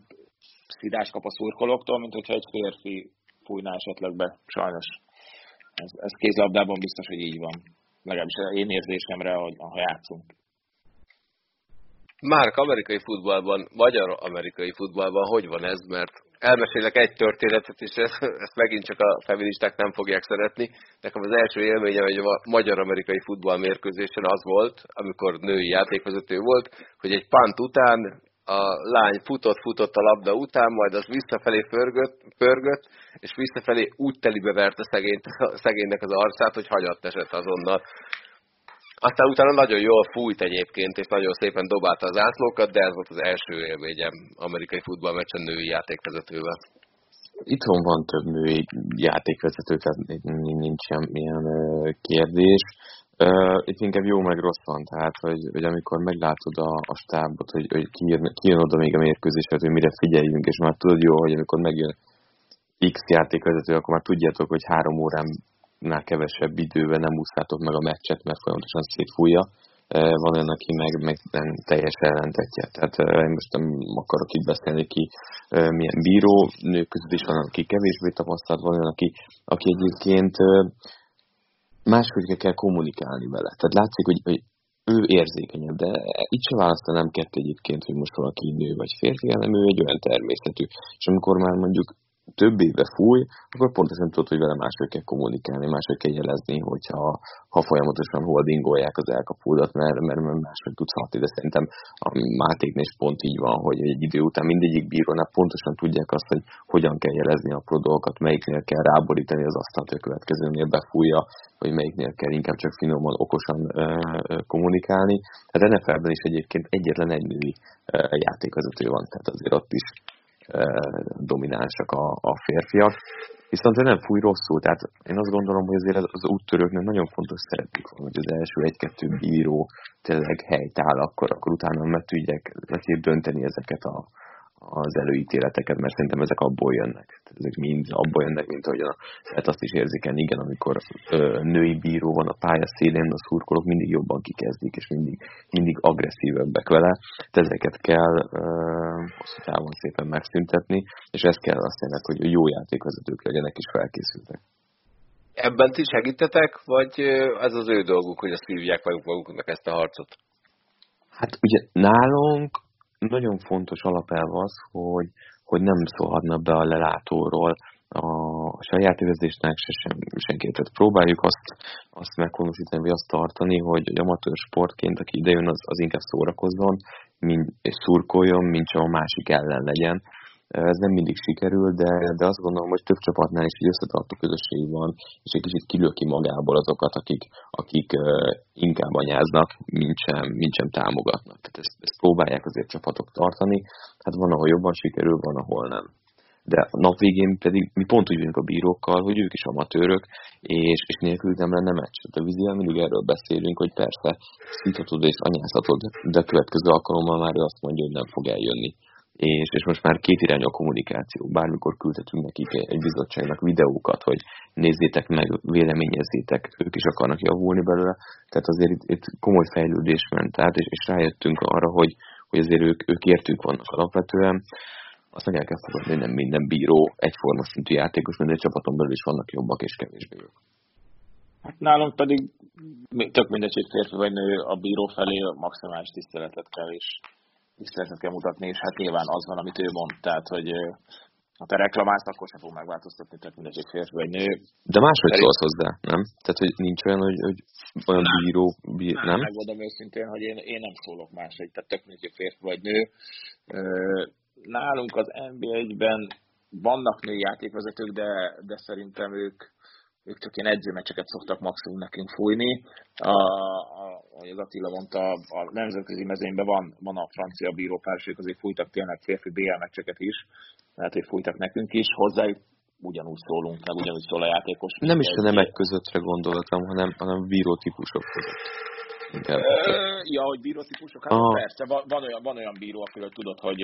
szidás kap a szurkolóktól, mint hogyha egy férfi fújná esetleg be. Sajnos. Ez, ez kézlabdában biztos, hogy így van. Legalábbis én érzésemre, hogy ha játszunk.
Márk amerikai futballban, magyar-amerikai futballban hogy van ez, mert elmesélek egy történetet, és ezt, ezt megint csak a feministák nem fogják szeretni. Nekem az első élményem egy ma- magyar-amerikai futball mérkőzésen az volt, amikor női játékvezető volt, hogy egy pant után a lány futott-futott a labda után, majd az visszafelé pörgött, pörgött és visszafelé úgy telibe verte szegényt, szegénynek az arcát, hogy hagyott esett azonnal. Aztán utána nagyon jól fújt egyébként, és nagyon szépen dobálta az átlókat, de ez volt az első élményem amerikai futballmeccsen női játékvezetővel.
Itthon van több női játékvezető, tehát nincs- nincs semmilyen ö, kérdés. Ö, Itt inkább jó meg rossz van, tehát hogy, hogy amikor meglátod a, a stábot, hogy, hogy ki, jön, ki jön oda még a mérkőzésre, hogy mire figyeljünk, és már tudod jó, hogy amikor megjön X játékvezető, akkor már tudjátok, hogy három óránál kevesebb időben nem úszhátok meg a meccset, mert folyamatosan szétfújja. Ö, Van olyan, aki meg, meg nem teljes ellentetje. Tehát ö, én most nem akarok itt beszélni ki ö, milyen bíró, nők között is van, aki kevésbé tapasztalt, van olyan, aki, aki egyébként ö, máshogy kell kommunikálni vele. Tehát látszik, hogy, hogy ő érzékenyebb, de itt se választanám kettő egyébként, hogy most valaki nő vagy férfi, hanem ő egy olyan természetű. És amikor már mondjuk több éve fúj, akkor pontosan tudod, hogy vele máshogy kell kommunikálni, máshogy kell jelezni, hogyha ha folyamatosan holdingolják az elkapódat, mert, mert, mert máshogy tudsz hatni, de szerintem a Mátéknél pont így van, hogy egy idő után mindegyik bírónál pontosan tudják azt, hogy hogyan kell jelezni a dolgokat, melyiknél kell ráborítani az asztalt, hogy a következőnél befújja, vagy melyiknél kell inkább csak finoman, okosan ö, ö, kommunikálni. Hát NFL-ben is egyébként egyetlen egy női játékvezető van, tehát azért ott is dominánsak a, a férfiak. Viszont ő nem fúj rosszul, tehát én azt gondolom, hogy azért az úttörőknek nagyon fontos szerepük van, hogy az első egy-kettő bíró tényleg helytáll, akkor, akkor utána meg tudják, tudják dönteni ezeket a, az előítéleteket, mert szerintem ezek abból jönnek. Ezek mind abból jönnek, mint a, hát azt is érzékelni, igen, amikor ö, női bíró van a pálya szélén, a szurkolók mindig jobban kikezdik, és mindig, mindig agresszívebbek vele. Tehát ezeket kell ö, hosszú távon szépen megszüntetni, és ez kell azt jelenti, hogy jó játékvezetők legyenek és felkészültek.
Ebben ti segítetek, vagy ez az ő dolguk, hogy ezt hívják maguknak ezt a harcot?
Hát ugye nálunk nagyon fontos alapelv az, hogy, hogy nem szólhatna be a lelátóról a saját érzésnek se sem, senki. Tehát próbáljuk azt, azt meghonosítani, vagy azt tartani, hogy egy amatőr sportként, aki idejön, az, az inkább szórakozzon, mint, és szurkoljon, mint csak a másik ellen legyen. Ez nem mindig sikerül, de, de azt gondolom, hogy több csapatnál is egy összetartó közösség van, és egy kicsit kilöki magából azokat, akik, akik inkább anyáznak, mint sem, mint sem támogatnak. Tehát ezt, ezt próbálják azért csapatok tartani. Hát van, ahol jobban sikerül, van, ahol nem. De a nap végén pedig mi pont úgy vagyunk a bírókkal, hogy ők is amatőrök, és, és nélkül nem lenne meccs. Tehát a vízzel mindig erről beszélünk, hogy persze szíthatod és anyázhatod, de következő alkalommal már ő azt mondja, hogy nem fog eljönni és, és most már két irányú a kommunikáció. Bármikor küldhetünk nekik egy bizottságnak videókat, hogy nézzétek meg, véleményezzétek, ők is akarnak javulni belőle. Tehát azért itt, itt komoly fejlődés ment át, és, és rájöttünk arra, hogy, hogy azért ők, ők értünk vannak alapvetően. Azt meg el kell fogadni, hogy nem minden bíró egyforma szintű játékos, mert egy csapaton belül is vannak jobbak és kevésbé jobbak.
Hát nálunk pedig tök mindegy, hogy férfi vagy nő, a bíró felé maximális tiszteletet kell, és tiszteletet kell mutatni, és hát nyilván az van, amit ő mond, tehát, hogy ha te reklamálsz, akkor sem fog megváltoztatni, tehát mindegy, egy férfi vagy nő.
De máshogy Szerint... szólsz hozzá, nem? Tehát, hogy nincs olyan, hogy, hogy olyan nem, bíró, bír, nem? nem?
Megmondom őszintén, hogy én, én nem szólok máshogy, tehát tök mindegy, férfi vagy nő. Nálunk az NBA-ben vannak női játékvezetők, de, de szerintem ők, ők csak ilyen edzőmeccseket szoktak maximum nekünk fújni. A, a, az Attila mondta, a nemzetközi mezőnyben van, van a francia bírópársok, azért fújtak tényleg férfi BL meccseket is, lehet, hogy fújtak nekünk is, hozzájuk ugyanúgy szólunk, meg ugyanúgy szól a játékos.
Nem is a nemek közöttre gondoltam, hanem, hanem bírótípusok között.
Inkább. ja, hogy bírótípusok? Hát ah. persze, van, van, olyan, van olyan bíró, akiről tudod, hogy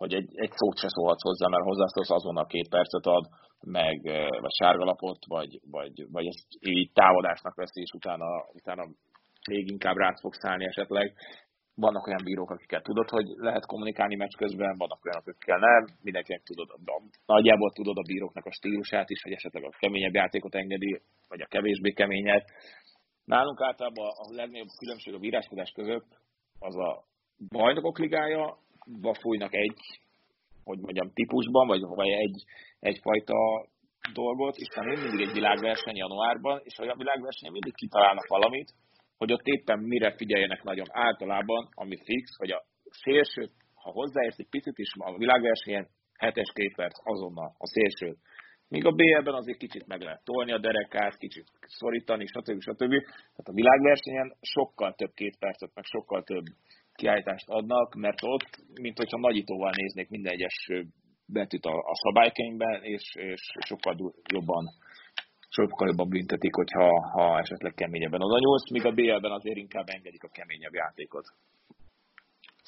hogy egy, egy szót se szólhatsz hozzá, mert hozzászólsz azonnal két percet ad, meg vagy sárgalapot, vagy, vagy, vagy ezt így támadásnak veszi, és utána, utána még inkább rád fogsz szállni esetleg. Vannak olyan bírók, akikkel tudod, hogy lehet kommunikálni meccs közben, vannak olyanok, akikkel nem, mindenkinek tudod, de nagyjából tudod a bíróknak a stílusát is, hogy esetleg a keményebb játékot engedi, vagy a kevésbé keményet. Nálunk általában a legnagyobb különbség a bíráskodás között az a bajnokok ligája, fújnak egy, hogy mondjam, típusban, vagy, vagy egy, egyfajta dolgot, és nem mindig egy világverseny januárban, és olyan világverseny mindig kitalálnak valamit, hogy ott éppen mire figyeljenek nagyon általában, ami fix, hogy a szélső, ha hozzáérsz egy picit is a világversenyen, hetes két perc azonnal a szélső. Míg a BL-ben azért kicsit meg lehet tolni a derekát, kicsit szorítani, stb. stb. Tehát a világversenyen sokkal több két percet, meg sokkal több kiállítást adnak, mert ott, mint hogyha nagyítóval néznék minden egyes betűt a, a szabálykönyvben, és, és sokkal jobban sokkal jobban büntetik, hogyha ha esetleg keményebben oda nyúlsz, míg a BL-ben azért inkább engedik a keményebb játékot.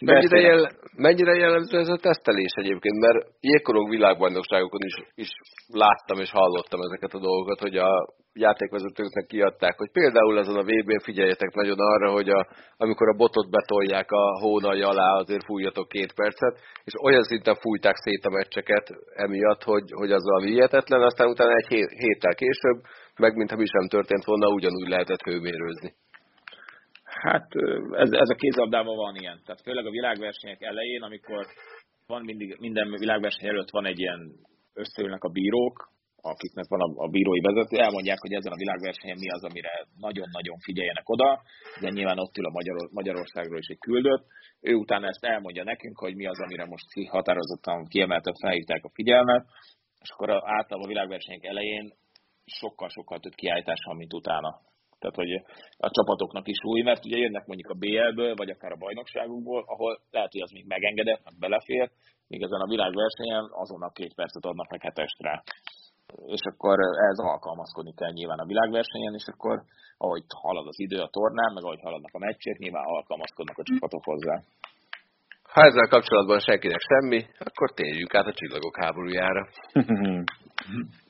Mennyire, jel, mennyire jellemző ez a tesztelés egyébként? Mert jégkorong világbajnokságokon is, is láttam és hallottam ezeket a dolgokat, hogy a játékvezetőknek kiadták, hogy például ezen a VB-n figyeljetek nagyon arra, hogy a, amikor a botot betolják a hónalja alá, azért fújjatok két percet, és olyan szinten fújták szét a meccseket emiatt, hogy, hogy az valami hihetetlen, aztán utána egy héttel később meg mintha mi sem történt volna, ugyanúgy lehetett hőmérőzni.
Hát ez, ez a kézlabdában van ilyen. Tehát főleg a világversenyek elején, amikor van mindig, minden világverseny előtt van egy ilyen összeülnek a bírók, akiknek van a, a bírói vezető, elmondják, hogy ezen a világversenyen mi az, amire nagyon-nagyon figyeljenek oda, de nyilván ott ül a Magyar, Magyarországról is egy küldött. Ő utána ezt elmondja nekünk, hogy mi az, amire most határozottan kiemelten felhívták a figyelmet, és akkor általában a világversenyek elején sokkal-sokkal több kiállítás van, mint utána. Tehát, hogy a csapatoknak is új, mert ugye jönnek mondjuk a BL-ből, vagy akár a bajnokságukból, ahol lehet, hogy az még megengedett, meg belefér, míg ezen a világversenyen azonnal két percet adnak meg hetest rá. És akkor ez alkalmazkodni kell nyilván a világversenyen, és akkor ahogy halad az idő a tornán, meg ahogy haladnak a meccsek, nyilván alkalmazkodnak a csapatok hozzá.
Ha ezzel kapcsolatban senkinek semmi, akkor térjünk át a csillagok háborújára.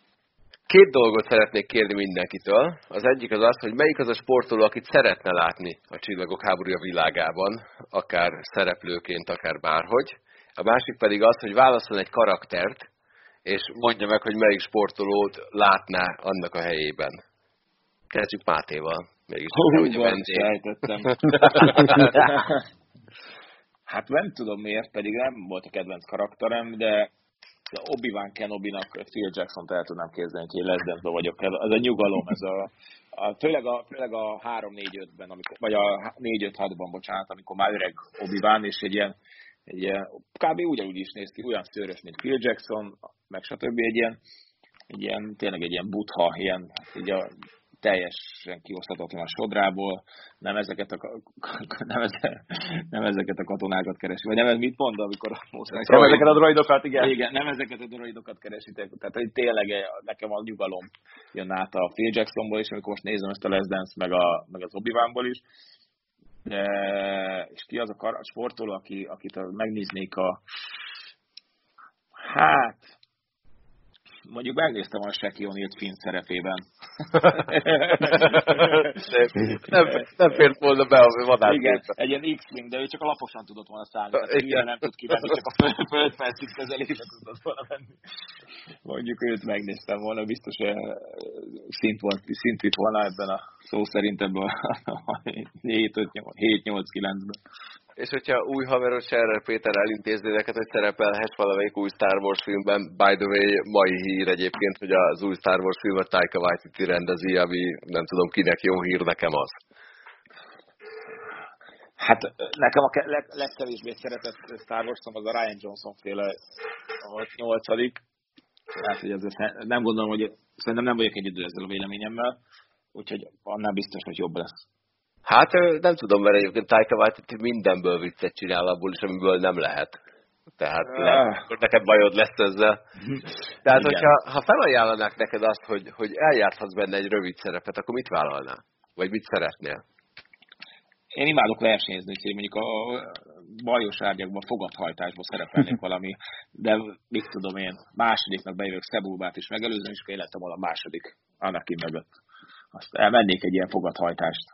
Két dolgot szeretnék kérni mindenkitől. Az egyik az az, hogy melyik az a sportoló, akit szeretne látni a csillagok háborúja világában, akár szereplőként, akár bárhogy. A másik pedig az, hogy válaszol egy karaktert, és mondja meg, hogy melyik sportolót látná annak a helyében. Kezdjük Mátéval. Mégis
Hú, a Hát nem tudom miért, pedig nem volt a kedvenc karakterem, de Obi-Wan Kenobi-nak Phil Jackson-t el tudnám képzelni, hogy én vagyok. Ez a nyugalom, ez a, a főleg a, főleg a 3-4-5-ben, amikor, vagy a 4-5-6-ban, bocsánat, amikor már öreg Obi-Wan, és egy ilyen, egy ilyen kb. ugyanúgy is néz ki, olyan szőrös, mint Phil Jackson, meg stb. egy ilyen, egy ilyen, tényleg egy ilyen butha, ilyen, így a teljesen kiosztatatlan a sodrából, nem ezeket a, nem, ezeket, nem ezeket a katonákat keresi. Vagy nem ez mit mond, amikor a
Nem ezeket a droidokat, igen.
Igen, nem ezeket a droidokat keresitek. Tehát hogy tényleg nekem a nyugalom jön át a Phil Jacksonból is, amikor most nézem ezt a Les Dance, meg, a, meg az obi is. De, és ki az a, kar, a sportoló, aki, akit megnéznék a hát mondjuk megnéztem a Shaquille O'Neal Finn szerepében.
nem, nem fért volna be a vadát.
Igen, egy ilyen X-Wing, de ő csak a laposan tudott volna szállni. Tehát nem tud kivenni, csak a föld, földfelszik közelében tudott volna venni. Mondjuk őt megnéztem volna, biztos szint, volt, szint vitt volna ebben a szó szerint ebben a 7-8-9-ben.
És hogyha új haveros erre Péter elintézni neked, hogy szerepelhess valamelyik új Star Wars filmben, by the way, mai hír egyébként, hogy az új Star Wars filmet Taika Waititi rendezi, ami nem tudom kinek jó hír, nekem az.
Hát nekem a leg, legkevésbé szeretett Star wars az a Ryan Johnson féle a nyolcadik. Hát, hogy ez, nem gondolom, hogy szerintem nem vagyok egyedül ezzel a véleményemmel, úgyhogy annál biztos, hogy jobb lesz.
Hát nem tudom, mert egyébként Taika Waititi mindenből viccet csinál abból is, amiből nem lehet. Tehát nem, neked bajod lesz ezzel. Tehát, Igen. hogyha ha felajánlanák neked azt, hogy, hogy eljátszhatsz benne egy rövid szerepet, akkor mit vállalnál? Vagy mit szeretnél?
Én imádok versenyezni, hogy mondjuk a bajos árgyakban, fogadhajtásban szerepelnék valami, de mit tudom én, másodiknak bejövök Szebulbát is megelőzöm, és akkor életem a második Anakin mögött. Azt elmennék egy ilyen fogadhajtást.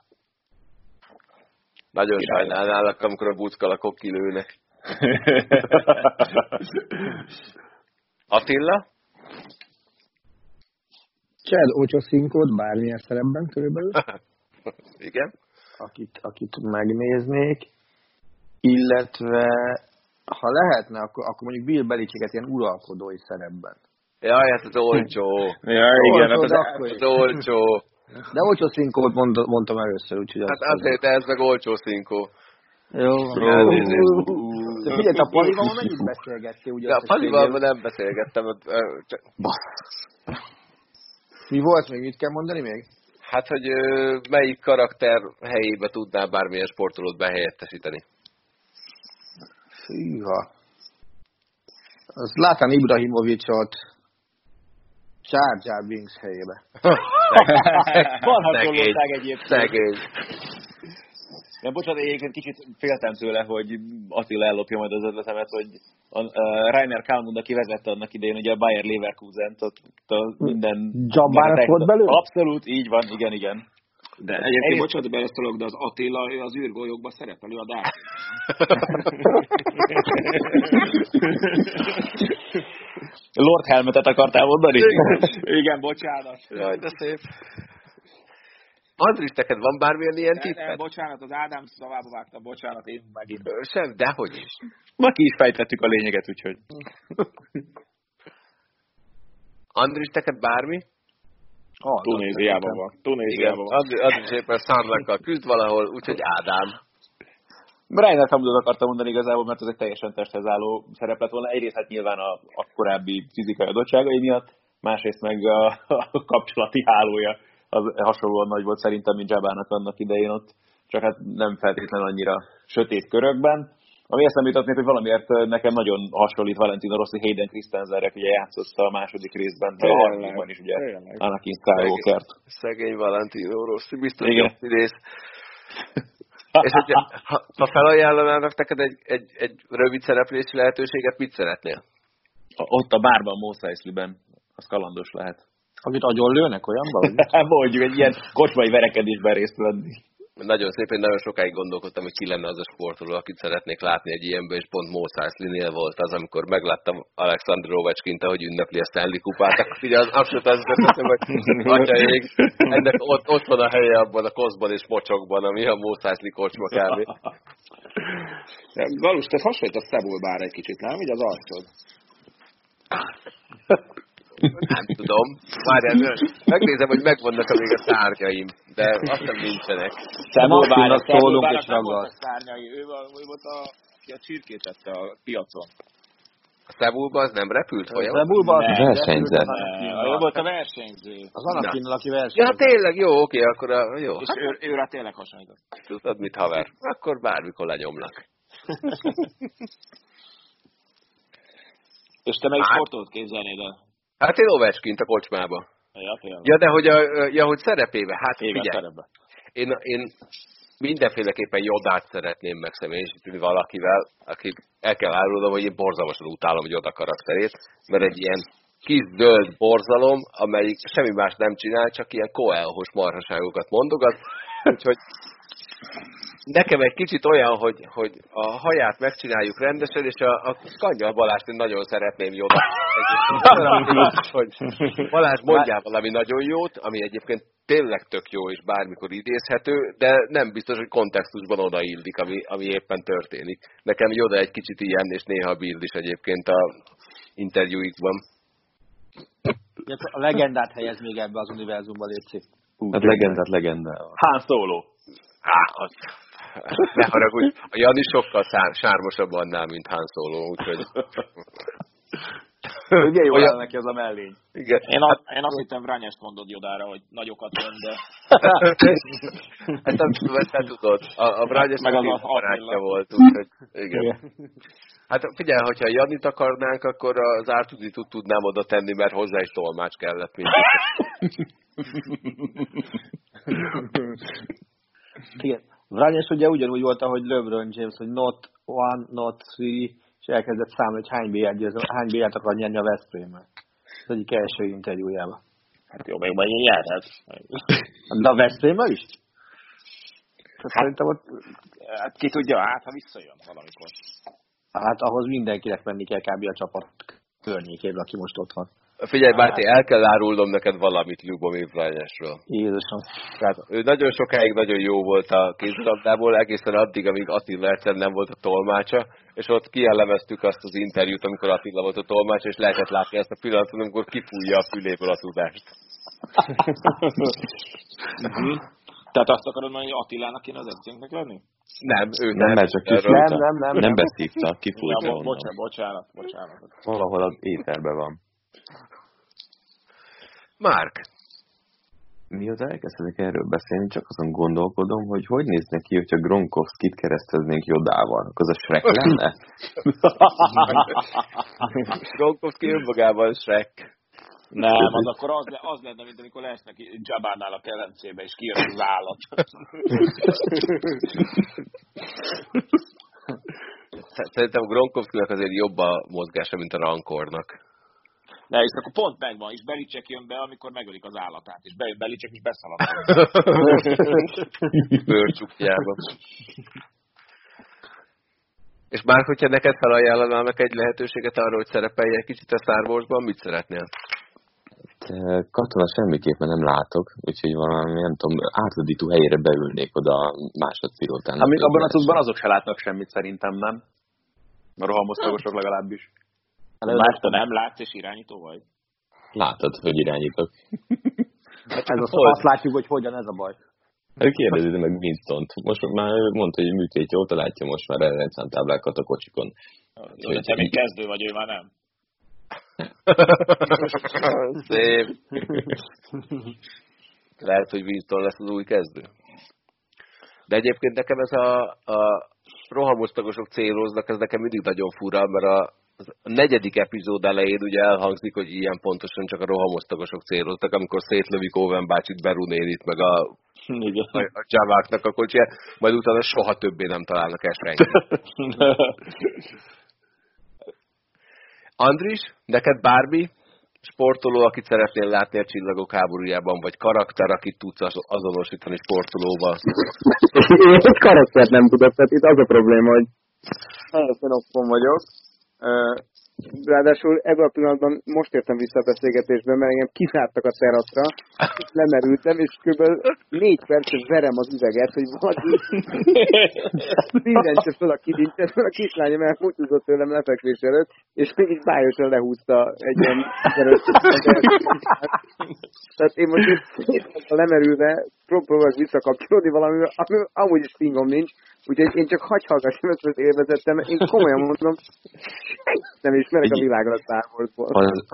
Nagyon sajnálnálak, amikor a buckalakok kilőnek. Attila?
Chad Ochocinco-t bármilyen szerepben körülbelül.
Igen.
Akit, akit megnéznék. Illetve, ha lehetne, akkor, akkor mondjuk Bill Belichicket ilyen uralkodói szerepben.
Jaj, hát az olcsó.
ja, igen,
hát az, az olcsó.
De olcsó szinkót mond, mondtam először, úgyhogy...
Hát az azért ez meg olcsó szinkó.
Jó, De figyelj, a Palival mennyit beszélgettél? Ugye
De a Palival nem beszélgettem.
Mi volt még? Mit kell mondani még?
Hát, hogy melyik karakter helyébe tudná bármilyen sportolót behelyettesíteni.
Fűha. Az Látán Ibrahimovicsot Jar Jar Binks helyébe.
Van hasonlóság egyébként.
Szegény.
Ja, bocsánat, én egyébként kicsit féltem tőle, hogy Attila ellopja majd az ötletemet, hogy a, a Rainer Kalmund, aki vezette annak idején, ugye a Bayer Leverkusen, ott, ott minden...
Dzsambára volt belőle?
Abszolút, így van, igen, igen.
De egyébként, Én... bocsánat, beleszólok, de az Attila, ő az űrgolyókban szerepelő a Dark.
Lord Helmetet akartál mondani? Igen, bocsánat.
Jaj, de szép. Andris, neked van bármilyen ilyen tipped?
bocsánat, az Ádám szavába vágtam, bocsánat, én megint.
Sem, dehogy is.
Ma ki is fejtettük a lényeget, úgyhogy.
Andris, neked bármi?
Ah, Tunéziában van. Tunéziában van.
Andris, éppen Sandlakkal küzd valahol, úgyhogy Ádám.
Brian Hamlin akartam mondani igazából, mert ez egy teljesen testhez álló szerep lett volna. Egyrészt hát nyilván a, a korábbi fizikai adottságai miatt, másrészt meg a, a kapcsolati hálója az hasonlóan nagy volt szerintem, mint Jabának annak idején ott, csak hát nem feltétlenül annyira sötét körökben. Ami eszembe jutott még, hogy valamiért nekem nagyon hasonlít Valentino Rossi Hayden Christensenre, ugye játszott a második részben, de a harmadikban is ugye Anakin Skywalker-t.
Szegény Valentino Rossi, biztos Igen. rész. És hogyha, ha, ha felajánlanának neked egy, egy, egy rövid szereplési lehetőséget, mit szeretnél?
Ott a bárban, Mos Eisley-ben. Az kalandos lehet.
Amit agyon lőnek, olyan valami?
Mondjuk egy ilyen kocsmai verekedésben részt venni.
Nagyon szép, én nagyon sokáig gondolkodtam, hogy ki lenne az a sportoló, akit szeretnék látni egy ilyenben, és pont Mos Eisley-nél volt az, amikor megláttam Alexander Ovechkint, ahogy ünnepli a Stanley kupát, akkor ugye az abszolút az teszem, hogy atyaég, ennek ott, ott van a helye abban a koszban és mocsokban, ami a Eisley kocsma kb.
Galus, te hasonlít a Szebul bár egy kicsit, nem? Így az arcod.
Nem tudom. Várjál, megnézem, hogy megvannak még a szárnyaim, de azt nem nincsenek.
Szemolvának szólunk és ragad.
Szárnyai, ő volt a, aki a csirkét tette a piacon.
A Szebulba az nem repült
folyamatosan? A Szebulba az
versenyzett.
Ő volt a versenyző.
Az Anakin, aki versenyző.
Ja, tényleg, jó, oké, akkor a, jó.
És ő, ő rá tényleg hasonlított.
Tudod mit, haver? Akkor bármikor lenyomlak.
És te meg sportot képzelnéd el?
Hát én Ovechkint a kocsmába.
Ja,
ja, de hogy, a, ja, hogy szerepébe, hát
Igen,
figyelj.
szerepbe.
Én, én mindenféleképpen Jodát szeretném megszemélyesíteni valakivel, aki el kell árulnom, hogy én borzalmasan utálom Joda karakterét, mert egy ilyen kis dölt borzalom, amelyik semmi más nem csinál, csak ilyen koelhos marhaságokat mondogat, úgyhogy nekem egy kicsit olyan, hogy, hogy a haját megcsináljuk rendesen, és a, a Kanyal Balást én nagyon szeretném Joda. hogy Balázs mondjál valami nagyon jót, ami egyébként tényleg tök jó és bármikor idézhető, de nem biztos, hogy kontextusban odaillik, ami, ami éppen történik. Nekem Joda egy kicsit ilyen, és néha Bill is egyébként a interjúikban.
A legendát helyez még ebbe az univerzumba, Léci.
Hát legendát legendával.
Han Solo.
Há, az, ne haragudj, a Jani sokkal szár, sármosabb annál, mint Han Solo, úgyhogy...
Ugye jó Olyan... neki az a mellény.
Igen.
Én, a, én azt hittem Vrányest mondod Jodára, hogy nagyokat mond, de...
hát azt te tudod, a, a Vrányest meg az a barátja volt, úgyhogy igen. igen. Hát figyelj, hogyha Janit akarnánk, akkor az ártuditut tudnám oda tenni, mert hozzá is tolmács kellett mindig.
Igen. Vranyes ugye ugyanúgy volt, ahogy LeBron James, hogy not one, not three, és elkezdett számolni, hogy hány bért, hány bért akar nyerni a Veszprém. Az egyik első interjújában.
Hát jó, még majd nyerhet.
De a veszprém is? Hát, szerintem ott...
Hát ki tudja, hát ha visszajön valamikor.
Hát ahhoz mindenkinek menni kell kb. a csapat környékéből, aki most ott van.
Figyelj, Bárti, el kell árulnom neked valamit Lubomir Vrányesről.
Jézusom.
Tehát ő nagyon sokáig nagyon jó volt a kézilabdából, egészen addig, amíg Attila egyszer nem volt a tolmácsa, és ott kielemeztük azt az interjút, amikor Attila volt a tolmácsa, és lehetett látni ezt a pillanatot, amikor kifújja a füléből a tudást.
Tehát azt akarod mondani, hogy Attilának kéne az edzőnknek lenni?
Nem, ő
nem. Nem, csak kifújta.
Nem, nem, nem.
Nem beszívta, kifújta
ja, bocsánat, bocsánat, bocsánat.
Valahol az éterben van.
Márk,
Mióta elkezdtek erről beszélni, csak azon gondolkodom, hogy hogy néz neki, hogyha Gronkowskit kereszteznénk Jodával. Akkor az a Shrek lenne?
Gronkowski önmagában Shrek.
Nem, az akkor az, le, az lenne, mint amikor lesz neki Jabánál a kelencébe, és kijön az állat.
Szerintem Gronkowskinak azért jobb a mozgása, mint a Rankornak.
Ne, és akkor pont megvan, és Belicek jön be, amikor megölik az állatát, és bejön Belicek, és beszalad.
Bőrcsukjában. És már hogyha neked felajánlanának egy lehetőséget arra, hogy szerepelj egy kicsit a Star Wars-ban, mit szeretnél?
Katona semmiképpen nem látok, úgyhogy valami, nem tudom, átadító helyére beülnék oda másodpilótán.
Amíg abban a tudban azok se látnak semmit szerintem, nem? A rohamosztagosok legalábbis.
Te nem látsz és irányító vagy?
Látod, hogy irányítok.
ez az, azt látjuk, hogy hogyan ez a baj.
Kérdezi meg Winston-t. Most már mondta, hogy műtét jót látja most már rendszámtáblákat a kocsikon.
Jó, de te még kezdő vagy, ő már nem.
Szép. Lehet, hogy Winston lesz az új kezdő. De egyébként nekem ez a, a rohamosztagosok céloznak, ez nekem mindig nagyon fura, mert a, a negyedik epizód elején ugye elhangzik, hogy ilyen pontosan csak a rohamosztagosok céloztak, amikor szétlövik Owen bácsit, Beru nénit, meg a, Igen. a, a Javáknak a kocsiját, majd utána soha többé nem találnak esenyt. Andris, neked bármi sportoló, akit szeretnél látni a csillagok háborújában, vagy karakter, akit tudsz azonosítani sportolóval?
Én egy karaktert nem tudok, tehát itt az a probléma, hogy nagyon vagyok, Uh, Ráadásul ebben a pillanatban most értem vissza a beszélgetésbe, mert engem kizártak a teraszra, lemerültem, és kb. négy percet verem az üveget, hogy valaki szíventse fel a kilincset, mert a kislányom elmúcsúzott tőlem lefekvés előtt, és mégis bájosan lehúzta egy ilyen Tehát én most itt lemerülve próbálok visszakapcsolódni valamivel, ami amúgy is fingom nincs, úgyhogy én csak hagy hallgassam ezt az élvezettem, én komolyan mondom, nem ismerek a világra Star Warsból.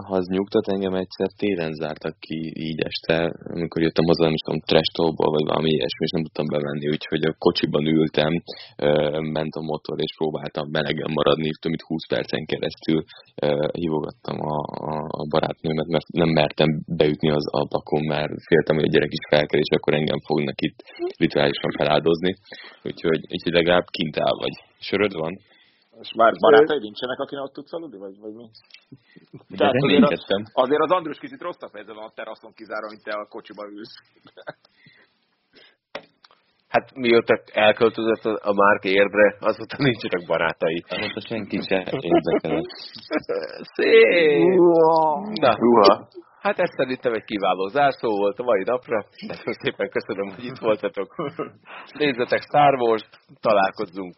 Ha az nyugtat engem egyszer télen zártak ki így este, amikor jöttem haza, nem tudom, trestolból, vagy valami ilyesmi, és nem tudtam bevenni, úgyhogy a kocsiban ültem, ment a motor, és próbáltam melegen maradni, több mint 20 percen keresztül hívogattam a, a, a barátnőmet, mert nem mertem beütni az ablakon, mert féltem, hogy a gyerek is felkel, és akkor engem fognak itt rituálisan feláldozni. Úgyhogy, úgyhogy legalább kint áll vagy. Söröd van?
És már barátai nincsenek, akinek ott tudsz aludni, vagy, vagy mi? Tehát azért, az, azért az Andrus kicsit rosszabb helyzetben van a teraszon kizára, mint te a kocsiba ülsz.
Hát mióta elköltözött a Márk érdre, azóta nincsenek barátai.
Azóta senki se érdekel.
Szép! Na, Uha. Hát ez szerintem egy kiváló zárszó volt a mai napra. Nagyon szépen köszönöm, hogy itt voltatok. Nézzetek Star Wars, találkozzunk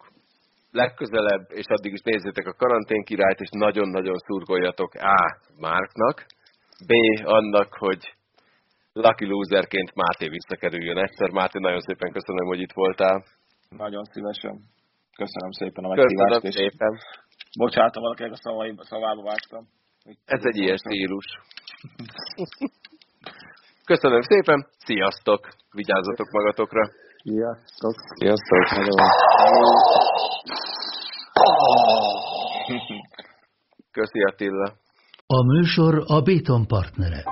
legközelebb, és addig is nézzétek a karantén királyt, és nagyon-nagyon szurkoljatok A. Márknak, B. annak, hogy lucky loserként Máté visszakerüljön egyszer. Máté, nagyon szépen köszönöm, hogy itt voltál.
Nagyon szívesen. Köszönöm szépen a meghívást. Köszönöm szépen. Bocsánatom, valakinek a szavai, szavába vágtam.
Ez egy ilyen stílus. Köszönöm szépen, sziasztok! Vigyázzatok magatokra!
Sziasztok!
Sziasztok! Hello.
Köszi Attila!
A műsor a Béton partnere.